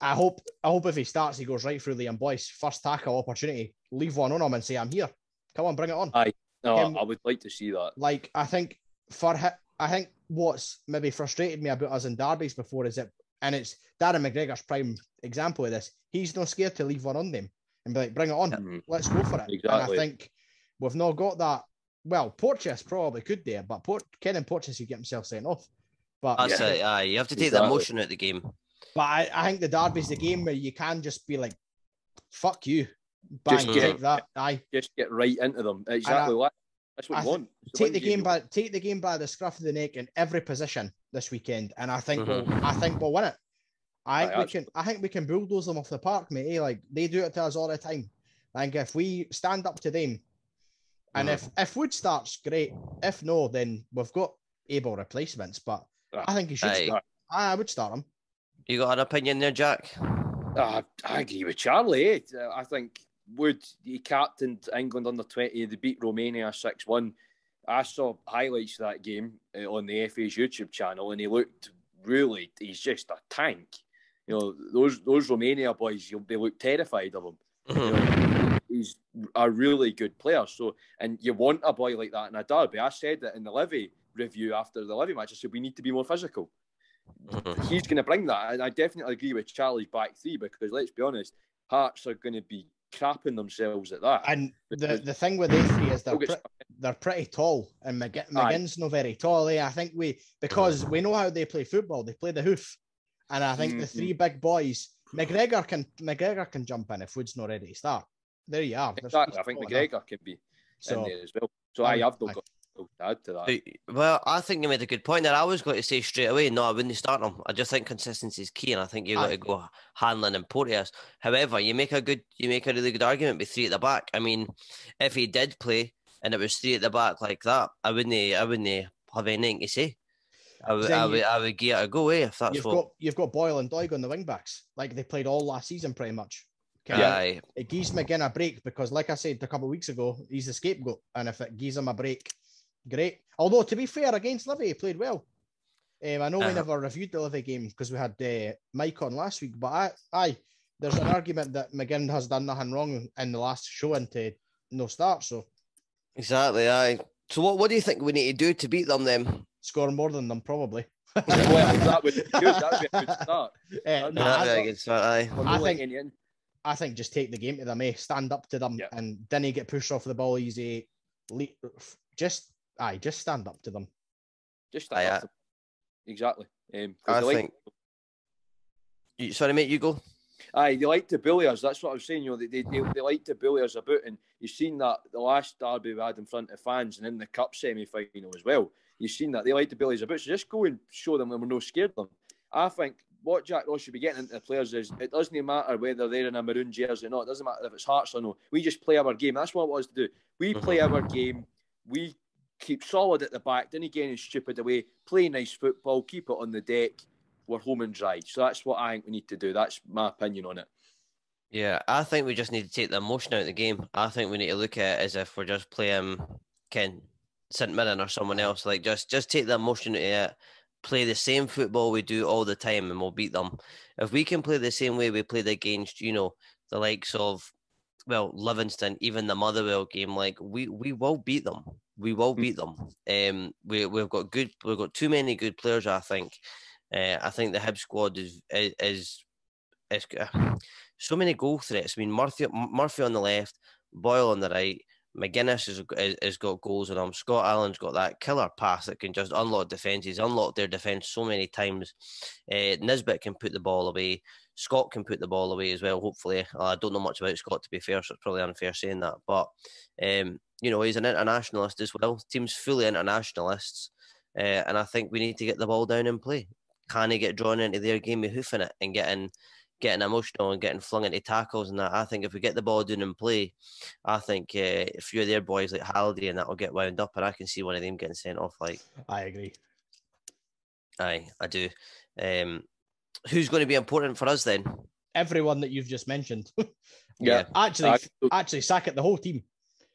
Speaker 3: I hope I hope if he starts, he goes right through Liam Boyce. First tackle opportunity, leave one on him and say, I'm here. Come on, bring it on.
Speaker 4: I no, um, I would like to see that.
Speaker 3: Like I think for him, I think what's maybe frustrated me about us in derbies before is that, and it's Darren McGregor's prime example of this. He's not scared to leave one on them and be like, bring it on, mm-hmm. let's go for it. Exactly. And I think we've not got that well, Porteous probably could there, but Port Kenan Porteous could get himself sent off. But
Speaker 5: that's yeah. it. Aye, you have to take exactly. the emotion out of the game.
Speaker 3: But I, I think the derby's the game where you can just be like, "Fuck you," bang, just get, take that. Aye,
Speaker 4: just get right into them. Exactly what. That's what I you want.
Speaker 3: take the game by take the game by the scruff of the neck in every position this weekend, and I think mm-hmm. we'll I think we'll win it. I think we can I think we can bulldoze them off the park, mate. Eh? Like they do it to us all the time. I think if we stand up to them and mm-hmm. if if Wood starts, great. If no, then we've got able replacements. But I think he should Aye. start. I would start him.
Speaker 5: You got an opinion there, Jack?
Speaker 4: Uh, I agree with Charlie. Eh? I think Wood, he captained England under 20. They beat Romania 6 1. I saw highlights of that game uh, on the FA's YouTube channel, and he looked really, he's just a tank. You know, those those Romania boys, You they look terrified of him. You know, he's a really good player. So, and you want a boy like that in a derby. I said that in the Levy review after the Levy match. I said we need to be more physical. Mm-hmm. He's going to bring that, and I definitely agree with Charlie's back three because let's be honest, Hearts are going to be crapping themselves at that.
Speaker 3: And the, the thing with they three is they're pre- they're pretty tall, and McG- McGinn's not very tall. Eh? I think we because we know how they play football. They play the hoof, and I think mm-hmm. the three big boys. McGregor can McGregor can jump in if Wood's not ready to start. There you are.
Speaker 4: Exactly. I think McGregor can be so, in there as well. So I, I have not got add to that.
Speaker 5: Well, I think you made a good point there. I was going to say straight away, no, I wouldn't start him. I just think consistency is key, and I think you've got to go Hanlon and Porteous. However, you make a good, you make a really good argument with three at the back. I mean, if he did play and it was three at the back like that, I wouldn't, I wouldn't have anything to say. I would, I would, I would give it a go, eh, if that's
Speaker 3: you've
Speaker 5: what.
Speaker 3: Got, you've got Boyle and Doig on the wing backs, like they played all last season, pretty much.
Speaker 5: Okay.
Speaker 3: It gives McGinn a break because, like I said a couple of weeks ago, he's the scapegoat, and if it gives him a break, great. Although to be fair, against Livy, he played well. Um, I know uh-huh. we never reviewed the Livy game because we had uh, Mike on last week, but I, aye, there's an argument that McGinn has done nothing wrong in the last show into no start. So
Speaker 5: exactly, aye. So what, what do you think we need to do to beat them then?
Speaker 3: Score more than them, probably.
Speaker 4: well, that would be good. That would be a good start.
Speaker 5: Uh, no, I, a good start, aye.
Speaker 3: I think, I think just take the game to them, eh? stand up to them, yeah. and then he get pushed off the ball easy. Just aye, just stand up to them.
Speaker 4: Just stand aye, up. Them. Exactly. Um,
Speaker 5: I think. Like... Sorry, mate. You go.
Speaker 4: Aye, they like to bully us. That's what I was saying. You know, they, they, they, they like to bully us about, and you've seen that the last derby we had in front of fans, and in the cup semi final as well. You've seen that they like to bully us about. So just go and show them when we're no scared of them. I think what Jack Ross should be getting into the players is it doesn't matter whether they're in a maroon jersey or not. It doesn't matter if it's Hearts or no. We just play our game. That's what it was to do. We play mm-hmm. our game. We keep solid at the back, didn't get any stupid away, play nice football, keep it on the deck. We're home and dry. So that's what I think we need to do. That's my opinion on it.
Speaker 5: Yeah, I think we just need to take the emotion out of the game. I think we need to look at it as if we're just playing Ken St Mirren or someone else. Like just just take the emotion out of it, play the same football we do all the time, and we'll beat them. If we can play the same way we played against, you know, the likes of well Livingston, even the Motherwell game, like we we will beat them we will mm. beat them. Um, we we've got good. We've got too many good players. I think. Uh, I think the Hib squad is is is, is uh, so many goal threats. I mean, Murphy Murphy on the left, Boyle on the right. McGuinness has, has got goals in him. Scott Allan's got that killer pass that can just unlock defences, unlock their defence so many times. Uh, Nisbet can put the ball away. Scott can put the ball away as well, hopefully. Uh, I don't know much about Scott, to be fair, so it's probably unfair saying that. But um, you know, he's an internationalist as well. Team's fully internationalists. Uh, and I think we need to get the ball down and play. Can he get drawn into their game of hoofing it and getting getting emotional and getting flung into tackles and that? I think if we get the ball down and play, I think uh, a few of their boys like Halliday and that will get wound up, and I can see one of them getting sent off. Like
Speaker 3: I agree.
Speaker 5: Aye, I do. Um, who's going to be important for us then?
Speaker 3: Everyone that you've just mentioned.
Speaker 4: yeah,
Speaker 3: actually, actually, sack it the whole team.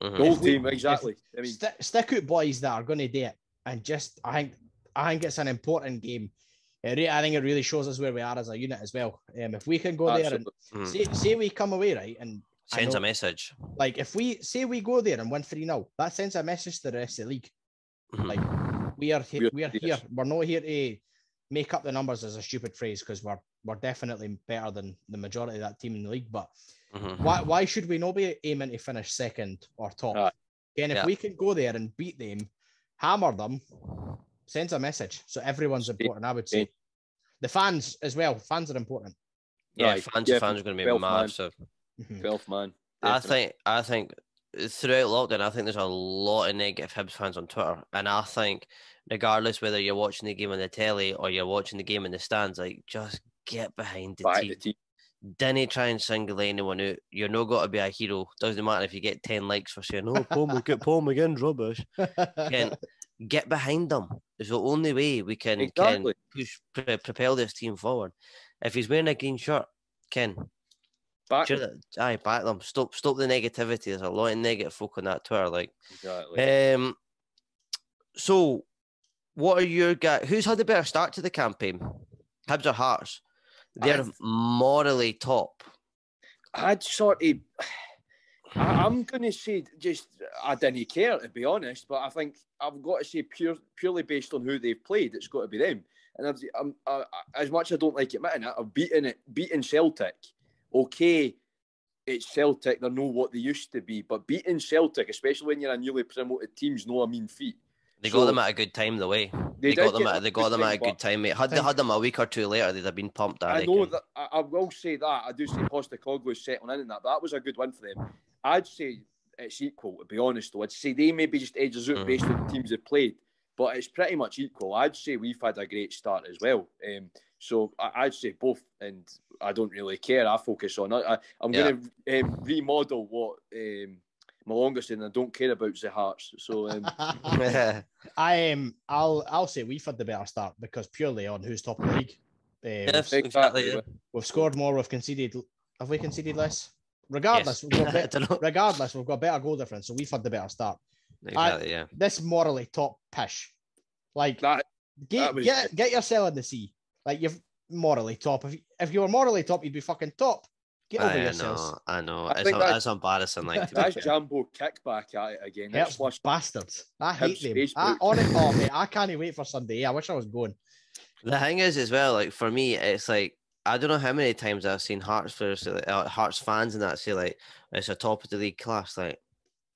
Speaker 4: Mm-hmm. Whole team, exactly. I mean,
Speaker 3: st- stick out boys that are going to do it, and just I think I think it's an important game. I think it really shows us where we are as a unit as well. Um, if we can go Absolutely. there and mm-hmm. say, say we come away right and
Speaker 5: sends know, a message.
Speaker 3: Like if we say we go there and win three 0 that sends a message to the rest of the league. Mm-hmm. Like we are here, we are here. We're not here to make up the numbers as a stupid phrase because we're we're definitely better than the majority of that team in the league. But mm-hmm. why why should we not be aiming to finish second or top? Uh, Again, if yeah. we can go there and beat them, hammer them, sends a message. So everyone's important. I would say the fans as well. Fans are important.
Speaker 5: Yeah, right. fans yeah, fans are going to be massive.
Speaker 4: Mm-hmm. Twelfth man.
Speaker 5: I think I think throughout lockdown, I think there's a lot of negative Hibs fans on Twitter, and I think regardless whether you're watching the game on the telly or you're watching the game in the stands, like just get behind the Back team. The team. Didn't try and single anyone out. You're not got to be a hero. Doesn't matter if you get ten likes for saying, "Oh, Paul McGinn, Paul McGinn's rubbish." Again, get behind them. It's the only way we can,
Speaker 4: Exactly.
Speaker 5: can push pre- propel this team forward. If he's wearing a green shirt, Ken,
Speaker 4: Back
Speaker 5: cheer the, aye, back them. Stop, stop the negativity. There's a lot of negative folk on that Twitter. Like,
Speaker 4: exactly.
Speaker 5: um, so what are your guys? Who's had the better start to the campaign? Hibs or Hearts? They're
Speaker 4: I've-
Speaker 5: morally top.
Speaker 4: I'd sort of. I, I'm going to say just I didn't care to be honest, but I think I've got to say pure, purely based on who they've played, it's got to be them. And I've, I'm, I, I- as much as I don't like admitting it, I've beaten it, beaten Celtic. Okay, it's Celtic; they know what they used to be, but beating Celtic, especially when you're a newly promoted team, is no a mean feat.
Speaker 5: They
Speaker 4: So-
Speaker 5: got them at a good time, the eh? way
Speaker 4: They
Speaker 5: they, got them. At, they got them at a good time, mate. Had they had them a week or two later, they'd have been pumped. I,
Speaker 4: I know that I, I will say that I do say Postecoglou's settling in and that, but that was a good win for them. I'd say it's equal. To be honest, though, I'd say they maybe just edges out
Speaker 5: Mhm.
Speaker 4: based on the teams they've played, but it's pretty much equal. I'd say we've had a great start as well. Um, so I, I'd say both, and I don't really care. I focus on. I, I'm
Speaker 5: Yeah.
Speaker 4: going to um, remodel what um, Malonga said, and I don't care about the Hearts. So um,
Speaker 3: I am. I'll. I'll say we've had the better start because purely on who's top of the league. Uh,
Speaker 5: Yes,
Speaker 3: we've,
Speaker 5: exactly. yeah.
Speaker 3: we've scored more. We've conceded. Have we conceded less? Regardless,
Speaker 5: Yes.
Speaker 3: we've got
Speaker 5: I
Speaker 3: bet-
Speaker 5: don't know.
Speaker 3: regardless, we've got better goal difference, so we've had the better start.
Speaker 5: Exactly, yeah.
Speaker 3: This morally top pish, like
Speaker 4: that
Speaker 3: get
Speaker 4: that was-
Speaker 3: get get yourself in the sea. Like you've morally top. If you, if you were morally top, you'd be fucking top. Get over
Speaker 5: I
Speaker 3: yourselves.
Speaker 5: know, I know.
Speaker 4: I
Speaker 5: It's,
Speaker 4: think
Speaker 5: a-
Speaker 4: that-
Speaker 5: it's embarrassing. Like, to be
Speaker 4: that's
Speaker 5: fair.
Speaker 4: Jambo kickback at it again. That's
Speaker 3: Hurts
Speaker 4: flush.
Speaker 3: bastards. I hate
Speaker 4: Hibs
Speaker 3: them. I, on it, oh, mate, I can't wait for Sunday. I wish I was going.
Speaker 5: The thing is, as well, like for me, it's like I don't know how many times I've seen Hearts fans, uh, Hearts fans, and that say like it's a top of the league class. Like,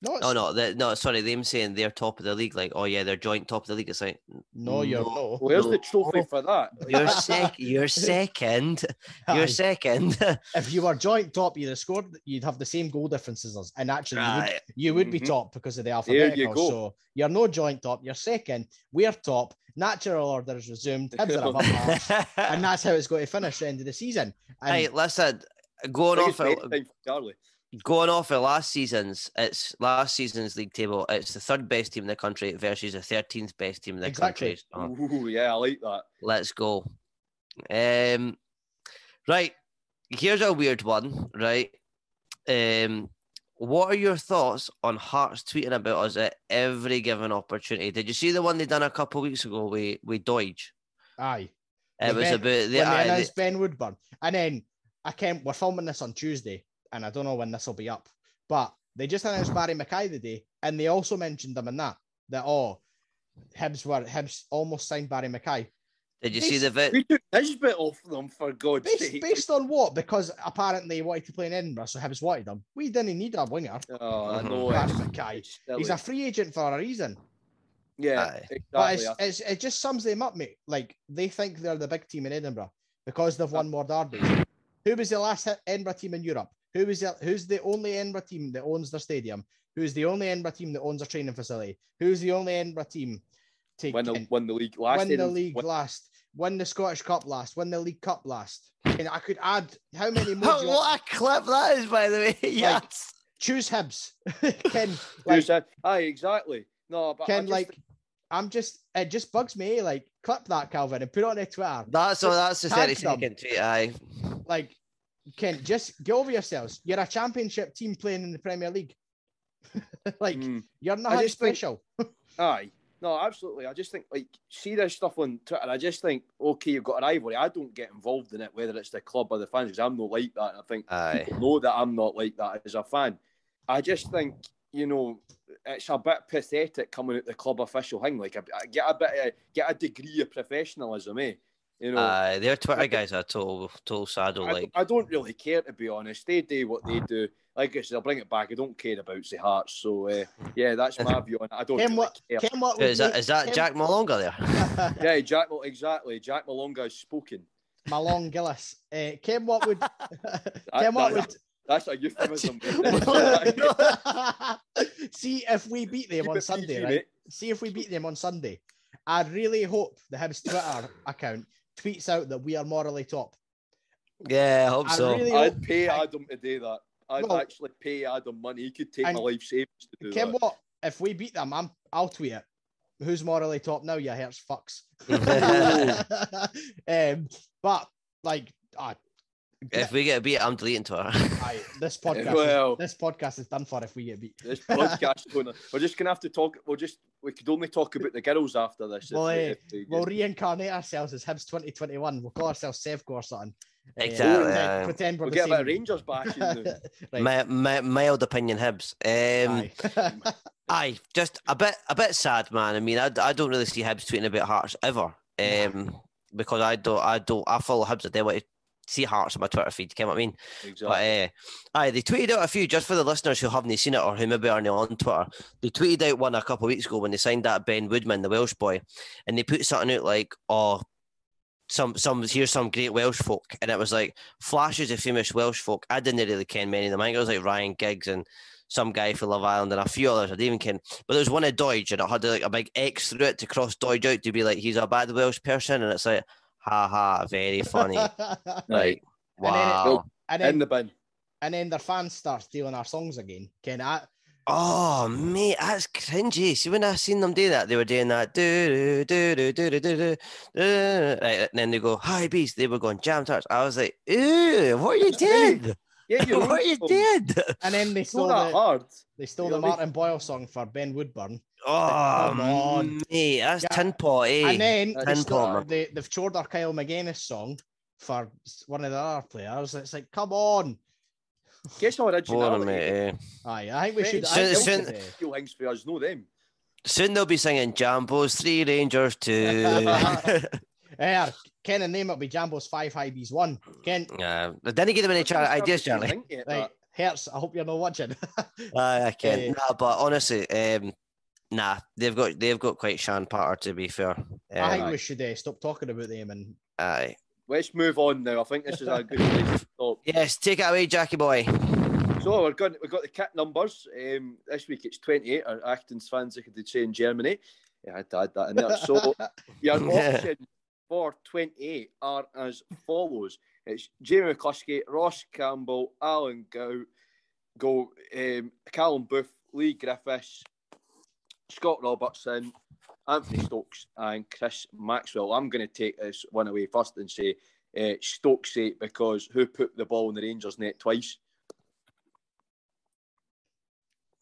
Speaker 3: No, it's,
Speaker 5: oh no, the, no, sorry, them saying they're top of the league. Like, oh yeah, they're joint top of the league. It's like
Speaker 3: no, you're
Speaker 5: no.
Speaker 3: no.
Speaker 4: Where's
Speaker 5: No.
Speaker 4: the trophy for that?
Speaker 5: you're sec, you're second, you're second.
Speaker 3: if you were joint top, you'd have scored. You'd have the same goal differences as and actually, you would, you would be
Speaker 4: Mhm.
Speaker 3: top because of the
Speaker 4: There you
Speaker 3: alphabetical.
Speaker 4: go.
Speaker 3: So you're no joint top. You're second. We're top. Natural order is resumed. Hibs are above Hearts, and that's how it's going to finish the end of the season. And
Speaker 5: hey, listen, going
Speaker 4: Biggest
Speaker 5: off, of,
Speaker 4: time for Charlie.
Speaker 5: going off of last season's, it's last season's league table. It's the third best team in the country versus the thirteenth best team in the
Speaker 3: Exactly.
Speaker 5: country. So-
Speaker 4: Ooh, yeah, I like that.
Speaker 5: Let's go. Um, right. Here's a weird one. Right. Um, what are your thoughts on Hearts tweeting about us at every given opportunity? Did you see the one they done a couple of weeks ago with with Doidge?
Speaker 3: aye,
Speaker 5: It was
Speaker 3: Ben-
Speaker 5: about the, aye, the-
Speaker 3: Ben Woodburn, and then I can't. We're filming this on Tuesday, and I don't know when this will be up, but they just announced Barrie McKay today, and they also mentioned them in that that oh, Hibs were Hibs almost signed Barrie McKay.
Speaker 5: Did you see the
Speaker 3: Bas-
Speaker 5: vid?
Speaker 4: We took his bit off them for God's
Speaker 3: Based,
Speaker 4: sake.
Speaker 3: based on what? Because apparently he wanted to play in Edinburgh, so Hibs wanted him. We didn't need a winger.
Speaker 4: Oh, I know.
Speaker 3: Barrie
Speaker 4: it's-
Speaker 3: McKay.
Speaker 4: it's silly.
Speaker 3: He's a free agent for a reason.
Speaker 4: yeah,
Speaker 5: Aye.
Speaker 3: But
Speaker 4: exactly.
Speaker 3: it's, it's, it just sums them up, mate. Like they think they're the big team in Edinburgh because they've won more derbies. Who was the last Edinburgh team in Europe? Who was the, who's the only Edinburgh team that owns their stadium? Who's the only Edinburgh team that owns a training facility? Who's the only Edinburgh team to
Speaker 4: win the
Speaker 3: win,
Speaker 4: win the league last.
Speaker 3: the league
Speaker 4: win-
Speaker 3: last? Win the Scottish Cup last? Win the League Cup last? And I could add how many more? do want?
Speaker 5: what a clip that is, by the way. yes.
Speaker 3: Choose Hibs. Ken, like,
Speaker 4: Who's that? Aye, exactly. No, but I
Speaker 3: Ken,
Speaker 4: just-
Speaker 3: like, I'm just, it just bugs me. Like, clip that, Calvin, and put it on their Twitter.
Speaker 5: That's so. That's the
Speaker 3: Tag
Speaker 5: thirty tweet. Aye.
Speaker 3: like Ken, just get over yourselves. You're a championship team playing in the Premier League. like
Speaker 4: Mm.
Speaker 3: you're not
Speaker 4: I just think-
Speaker 3: special.
Speaker 4: Aye. No, absolutely. I just think like see this stuff on Twitter. I just think okay, you've got a rivalry. I don't get involved in it, whether it's the club or the fans, because I'm not like that. I think
Speaker 5: Aye.
Speaker 4: people know that I'm not like that as a fan. I just think you know it's a bit pathetic coming at the club official thing. Like I get a bit, of, get a degree of professionalism, eh? You know.
Speaker 5: Aye. Their Twitter guys are total, total saddle.
Speaker 4: I,
Speaker 5: Like.
Speaker 4: I don't really care to be honest. They do what they do. Like I said, I'll bring it back. I don't care about the Hearts. So uh, yeah, that's my view on it. I don't
Speaker 3: Ken,
Speaker 4: really
Speaker 3: what?
Speaker 4: care.
Speaker 3: Ken, what? would
Speaker 5: Is that
Speaker 3: make-
Speaker 5: is that
Speaker 3: Ken-
Speaker 5: Jack Malonga there?
Speaker 4: Yeah, Jack. Well, exactly. Jack Malonga has spoken.
Speaker 3: Malong Gillies. Uh, Ken, what would?
Speaker 4: That-
Speaker 3: Ken, what
Speaker 4: that- That's a euphemism.
Speaker 3: would? See if we beat them
Speaker 4: Keep
Speaker 3: on Sunday,
Speaker 4: PG,
Speaker 3: right?
Speaker 4: mate.
Speaker 3: See if we beat them on Sunday. I really hope the Hibs Twitter account tweets out that we are morally top.
Speaker 5: yeah, I hope
Speaker 3: I
Speaker 5: so.
Speaker 3: really
Speaker 4: I'd
Speaker 3: hope.
Speaker 4: pay
Speaker 3: I-
Speaker 4: Adam to do that. I'd
Speaker 3: Well-
Speaker 4: actually pay Adam money. He could take my life savings to do
Speaker 3: Ken,
Speaker 4: that.
Speaker 3: what? If we beat them, I'm, I'll tweet it. who's morally top now? Yeah, Hertz fucks. um, but like, uh,
Speaker 5: if we get beat, I'm deleting Twitter.
Speaker 3: aye, this podcast, well, this podcast is done for if we get beat.
Speaker 4: This podcast, gonna, we're just gonna have to talk. We'll just we could only talk about the girls after this.
Speaker 3: We'll, we, we we'll reincarnate ourselves as Hibs 2021. We'll call ourselves Sevco or something.
Speaker 5: Exactly. Uh,
Speaker 3: pretend, pretend we're
Speaker 4: we'll
Speaker 3: get
Speaker 4: a bit of Rangers bashing.
Speaker 5: right. my, my, mild opinion, Hibs. Um, aye. aye, just a bit a bit sad, man. I mean, I, I don't really see Hibs tweeting about Hearts ever. Um, because I don't I don't I follow Hibs. I do see Hearts on my Twitter feed. You know what I mean?
Speaker 4: Exactly.
Speaker 5: But uh, aye, they tweeted out a few just for the listeners who haven't seen it or who maybe aren't on Twitter. They tweeted out one a couple of weeks ago when they signed that Ben Woodburn, the Welsh boy, and they put something out like, "Oh, some some here's some great Welsh folk," and it was like flashes of famous Welsh folk. I didn't really ken many of them. I think it was like Ryan Giggs and some guy for Love Island and a few others. I didn't even ken, but there was one of Doidge and it had like a big X through it to cross Doidge out to be like he's a bad Welsh person, and it's like, ha ha, very funny. like Wow.
Speaker 3: And then,
Speaker 4: in the bin.
Speaker 3: And then their fans start stealing our songs again. Can I?
Speaker 5: Oh mate, that's cringy. See when I seen them do that, they were doing that do do do do do do do, right, and then they go hi beast. They were going jam tarts. I was like, ew, what are you did?
Speaker 4: Yeah, you
Speaker 5: what you did?
Speaker 3: And then they stole
Speaker 4: that
Speaker 3: the,
Speaker 4: hard.
Speaker 3: They stole the Martin Boyle song for Ben Woodburn.
Speaker 5: Oh come on. mate, that's yeah. tin pot, eh?
Speaker 3: And then tin pot. They, they've chored our Kyle Magennis song for one of the other players. It's like, come on.
Speaker 4: Guess how originality.
Speaker 5: Mate, eh?
Speaker 3: Aye, I think we should.
Speaker 5: Soon,
Speaker 4: soon, few things for us, know them.
Speaker 5: Soon they'll be singing Jambo's Three Rangers Two.
Speaker 3: yeah, Ken and name will be Jambo's Five Hibees One. Ken.
Speaker 5: Yeah, uh, didn't give them any char- ideas, Charlie.
Speaker 3: Right, Hertz. I hope you're not watching.
Speaker 5: Aye, I can. Uh, nah, but honestly, um, nah, they've got they've got quite Shan Patter to be fair. Um,
Speaker 3: I think we should uh, stop talking about them and.
Speaker 5: Aye,
Speaker 4: let's move on now. I think this is a good place to stop.
Speaker 5: Yes, take it away, Jackie boy.
Speaker 4: So we're good. We've got the kit numbers. Um, this week it's 28. Our Acton's fans, like they say in Germany. Yeah, I had to add that in there. So your options for 28 are as follows. It's Jamie McCluskey, Ross Campbell, Alan Gow, go um, Callum Booth, Leigh Griffiths, Scott Robertson, Anthony Stokes and Chris Maxwell. I'm going to take this one away first and say uh, Stokes because who put the ball in the Rangers net twice?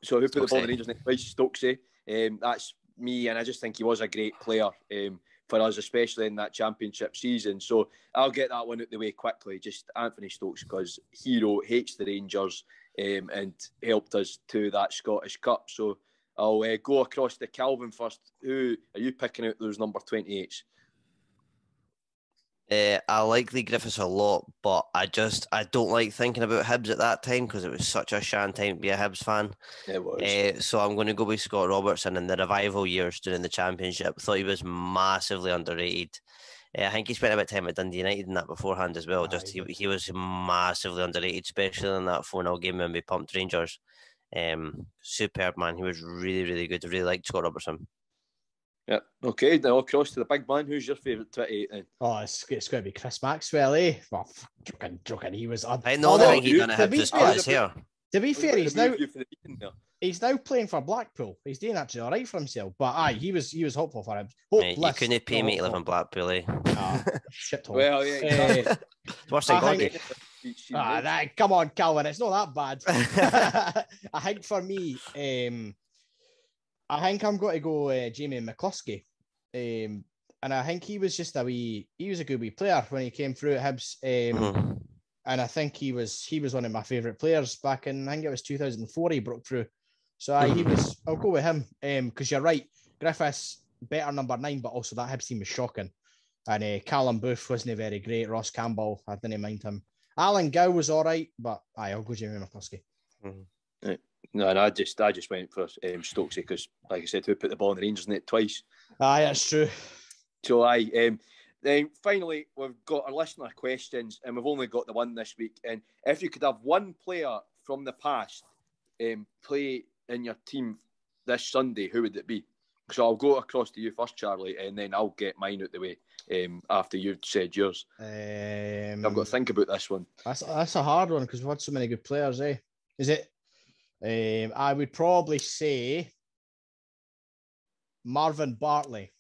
Speaker 4: So who put Stokes the ball in the Rangers net twice? Stokesy. Um, that's me, and I just think he was a great player um, for us, especially in that championship season. So I'll get that one out the way quickly. Just Anthony Stokes because hero hates the Rangers um, and helped us to that Scottish Cup. So I'll uh, go across to Calvin first. Who are you picking out those number 28s?
Speaker 5: Uh, I like Leigh Griffiths a lot, but I just I don't like thinking about Hibs at that time because it was such a shan time to be a Hibs fan.
Speaker 4: It was.
Speaker 5: Uh, so I'm going to go with Scott Robertson in the revival years during the championship. Thought he was massively underrated. Uh, I think he spent a bit of time at Dundee United in that beforehand as well. Just he, he was massively underrated, especially in that 4 0 game when we pumped Rangers. Um, superb man. He was really, really good. I really liked Scott Robertson.
Speaker 4: Yeah. Okay. Now across to the big man. Who's your favourite 28 then?
Speaker 3: Oh, it's, it's going to be Chris Maxwell, eh? Well, joking, joking. He was.
Speaker 5: I know that he done have to his hair.
Speaker 3: To be fair, he's now he's now playing for Blackpool. He's doing actually all right for himself. But aye, he was he was hopeful for him.
Speaker 5: Mate, you couldn't pay me to live in Blackpool, eh?
Speaker 3: Ah, shit
Speaker 4: Well, yeah. Uh,
Speaker 5: worse than
Speaker 3: Ah, that, come on, Calvin, it's not that bad. I think for me, um, I think I'm going to go uh, Jamie McCluskey. Um, and I think he was just a wee, he was a good wee player when he came through at Hibs. Um, mm-hmm. And I think he was he was one of my favourite players back in I think it was 2004 he broke through. So uh, he was I'll go with him because um, you're right. Griffiths better number nine, but also that Hibs team was shocking. And uh, Callum Booth wasn't very great. Ross Campbell, I didn't mind him. Alan Gow was all right, but aye, I'll go Jamie McCluskey.
Speaker 4: Mm-hmm. No, and I just I just went for um, Stokesy because, like I said, who put the ball in the Rangers net twice.
Speaker 3: Aye, that's true.
Speaker 4: So I um, then finally we've got our listener questions, and we've only got the one this week. And if you could have one player from the past um, play in your team this Sunday, who would it be? So I'll go across to you first, Charlie, and then I'll get mine out the way um, after you've said yours.
Speaker 3: Um,
Speaker 4: I've got to think about this one.
Speaker 3: That's that's a hard one because we've had so many good players, eh? Is it? Um, I would probably say Marvin Bartley.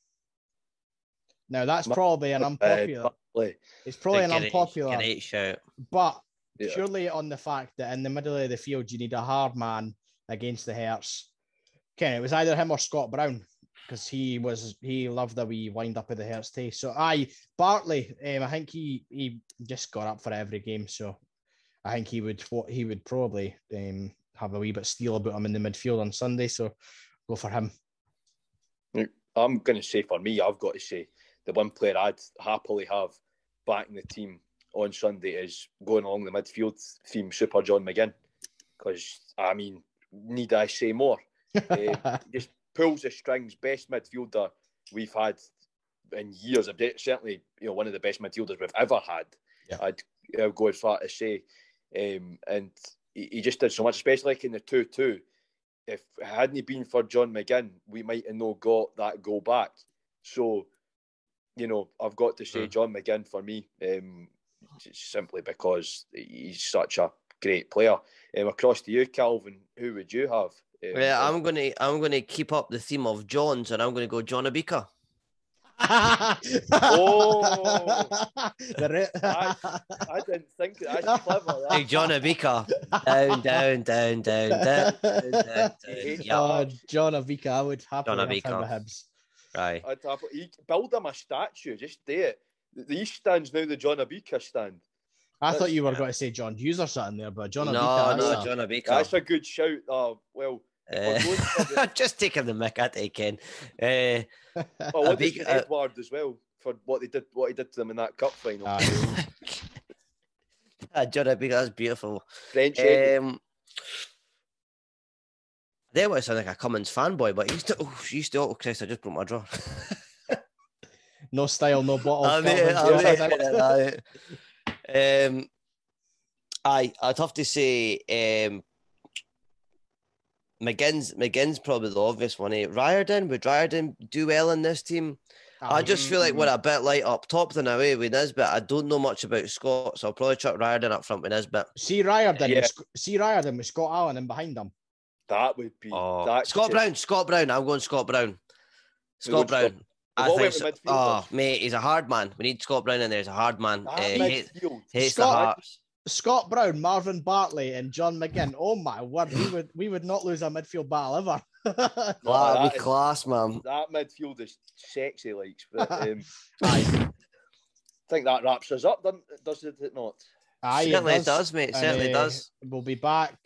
Speaker 3: Now that's probably an
Speaker 4: Uh,
Speaker 3: unpopular.
Speaker 4: Bartley.
Speaker 3: It's probably an
Speaker 5: Great-
Speaker 3: unpopular,
Speaker 5: Great shout.
Speaker 3: but
Speaker 4: Yeah.
Speaker 3: purely on the fact that in the middle of the field you need a hard man against the Hertz. Ken, it was either him or Scott Brown because he was he loved the wee wind up of the Hertz too. So aye, Bartley, um, I think he he just got up for every game. So I think he would what he would probably um, have a wee bit steel about him in the midfield on Sunday. So go for him.
Speaker 4: I'm going to say for me, I've got to say the one player I'd happily have back in the team on Sunday is going along the midfield theme, Super John McGinn. Because, I mean, need I say more? Uh, just pulls the strings, best midfielder we've had in years. Certainly, you know, one of the best midfielders we've ever had.
Speaker 3: Yeah.
Speaker 4: I'd, I'd go as far to say. Um, and he, he just did so much, especially like in the 2 2. If it hadn't he been for John McGinn, we might have not got that goal back. So, you know, I've got to say
Speaker 5: Mm.
Speaker 4: John McGinn for me, um, simply because he's such a great player. Um, across to you, Calvin, who would you have? Um,
Speaker 5: Yeah, I'm gonna I'm gonna keep up the theme of Johns, and I'm gonna go John Abika. Oh.
Speaker 3: The re-
Speaker 4: I didn't think that. That's clever.
Speaker 5: Hey, John Abika. down, down, down, down, down, down, down, down. Yeah,
Speaker 3: Oh, John Avika, I would happily
Speaker 5: John
Speaker 3: have him
Speaker 5: Avika.
Speaker 3: Hibs.
Speaker 5: right.
Speaker 4: I'd have, he, build him a statue, just do it. The the East stand's now the John Abika stand.
Speaker 3: I thought you were going to say John Hughes or something there, but John
Speaker 5: no,
Speaker 3: Avika,
Speaker 5: no,
Speaker 3: that's a-
Speaker 5: John Abika.
Speaker 4: That's a good shout. Oh, well, if we're going for the-
Speaker 5: Uh, just taking the mick at it, Ken. Uh,
Speaker 4: oh, what
Speaker 5: Abika-
Speaker 4: about Edward as well for what they did, what he did to them in that cup final.
Speaker 3: Aye.
Speaker 5: uh, John Abika, that's beautiful.
Speaker 4: French Eddie.
Speaker 5: Um, I didn't sound like a Cummings fanboy, but he used to. Oh, he used to. Oh, Christ! I just broke my drawer.
Speaker 3: no style, no bottle.
Speaker 5: I'm
Speaker 3: Calvin,
Speaker 5: it, I'm
Speaker 3: John
Speaker 5: it,
Speaker 3: Avika.
Speaker 5: aye. Um, I I'd have to say um, McGinn's McGinn's probably the obvious one. Eh? Riordan would Riordan do well in this team? I just feel like we're a bit light up top than away with Nisbet. I don't know much about Scott, so I'll probably chuck Riordan up front with Nisbet.
Speaker 3: see Riordan,
Speaker 4: Yeah.
Speaker 3: with Sc- see Riordan with Scott Allan in behind him.
Speaker 4: that would be
Speaker 5: Oh,
Speaker 4: that's
Speaker 5: Scott
Speaker 4: just-
Speaker 5: Brown, Scott Brown. I'm going Scott Brown. Scott
Speaker 4: would Scott-
Speaker 5: Brown. I think. So, oh, mate, he's a hard man. We need Scott Brown in there. He's a hard man. Uh, he hates,
Speaker 4: midfield.
Speaker 5: hates the hearts.
Speaker 3: Scott Brown, Marvin Bartley, and John McGinn. Oh my word, we would we would not lose a midfield battle ever.
Speaker 5: That'd
Speaker 4: that
Speaker 5: be
Speaker 4: is-
Speaker 5: class, man.
Speaker 4: That midfield is sexy, like. But um,
Speaker 3: Aye.
Speaker 4: I think that wraps us up, doesn't it? Not?
Speaker 3: Aye, it
Speaker 5: certainly it does, mate. It certainly
Speaker 3: uh,
Speaker 5: does.
Speaker 3: We'll be back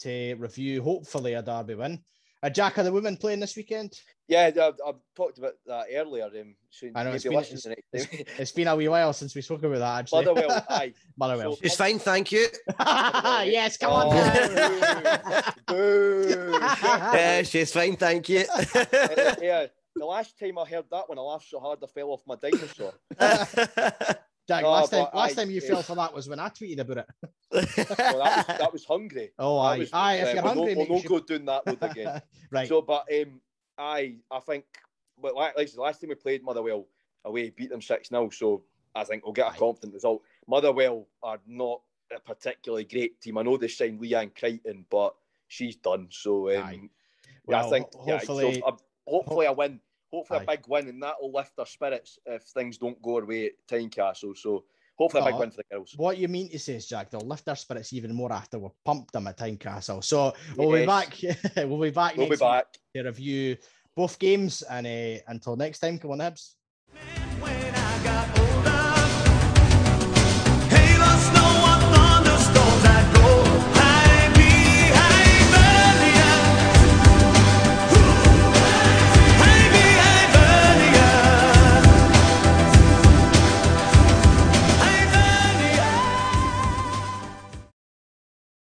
Speaker 3: to review, hopefully, a derby win. A Jack of the women playing this weekend.
Speaker 4: Yeah, I've, I've talked about that earlier. Um, so
Speaker 3: I know, it's
Speaker 4: maybe
Speaker 3: been-
Speaker 4: listen to.
Speaker 3: It's been a wee while since we spoke about that. Actually,
Speaker 4: Motherwell, aye.
Speaker 3: Motherwell.
Speaker 4: So-
Speaker 5: She's fine, thank you.
Speaker 3: yes, come on.
Speaker 4: Oh, boo.
Speaker 5: Yeah, she's fine, thank you.
Speaker 4: Yeah, the last time I heard that one, I laughed so hard I fell off my dinosaur.
Speaker 3: Jack,
Speaker 4: No,
Speaker 3: last time, last
Speaker 4: aye,
Speaker 3: time you fell for that was when I tweeted about it.
Speaker 4: Well, that was that was hungry.
Speaker 3: Oh, aye,
Speaker 4: was-
Speaker 3: aye. If
Speaker 4: uh,
Speaker 3: you're
Speaker 4: we'll
Speaker 3: hungry,
Speaker 4: no, we'll not go doing that road
Speaker 3: should-
Speaker 4: again.
Speaker 3: right.
Speaker 4: So, but um, I I think, but like, like the last time we played Motherwell away, beat them six 0 So I think we'll get a
Speaker 3: Aye.
Speaker 4: confident result. Motherwell are not a particularly great team. I know they signed Leanne Crichton, but she's done. So um, yeah, I think
Speaker 3: ho-
Speaker 4: yeah, so
Speaker 3: hopefully-
Speaker 4: hopefully a win, hopefully
Speaker 3: Aye.
Speaker 4: a big win, and that will lift our spirits if things don't go our way at Tynecastle. So hopefully a big win for the girls.
Speaker 3: What you mean to say is, Jack, they'll lift our spirits even more after we've pumped them at Tynecastle. So we'll be back. we'll be back
Speaker 4: We'll be
Speaker 3: next week
Speaker 4: back.
Speaker 3: to review both games. And uh, until next time, come on, Hibs.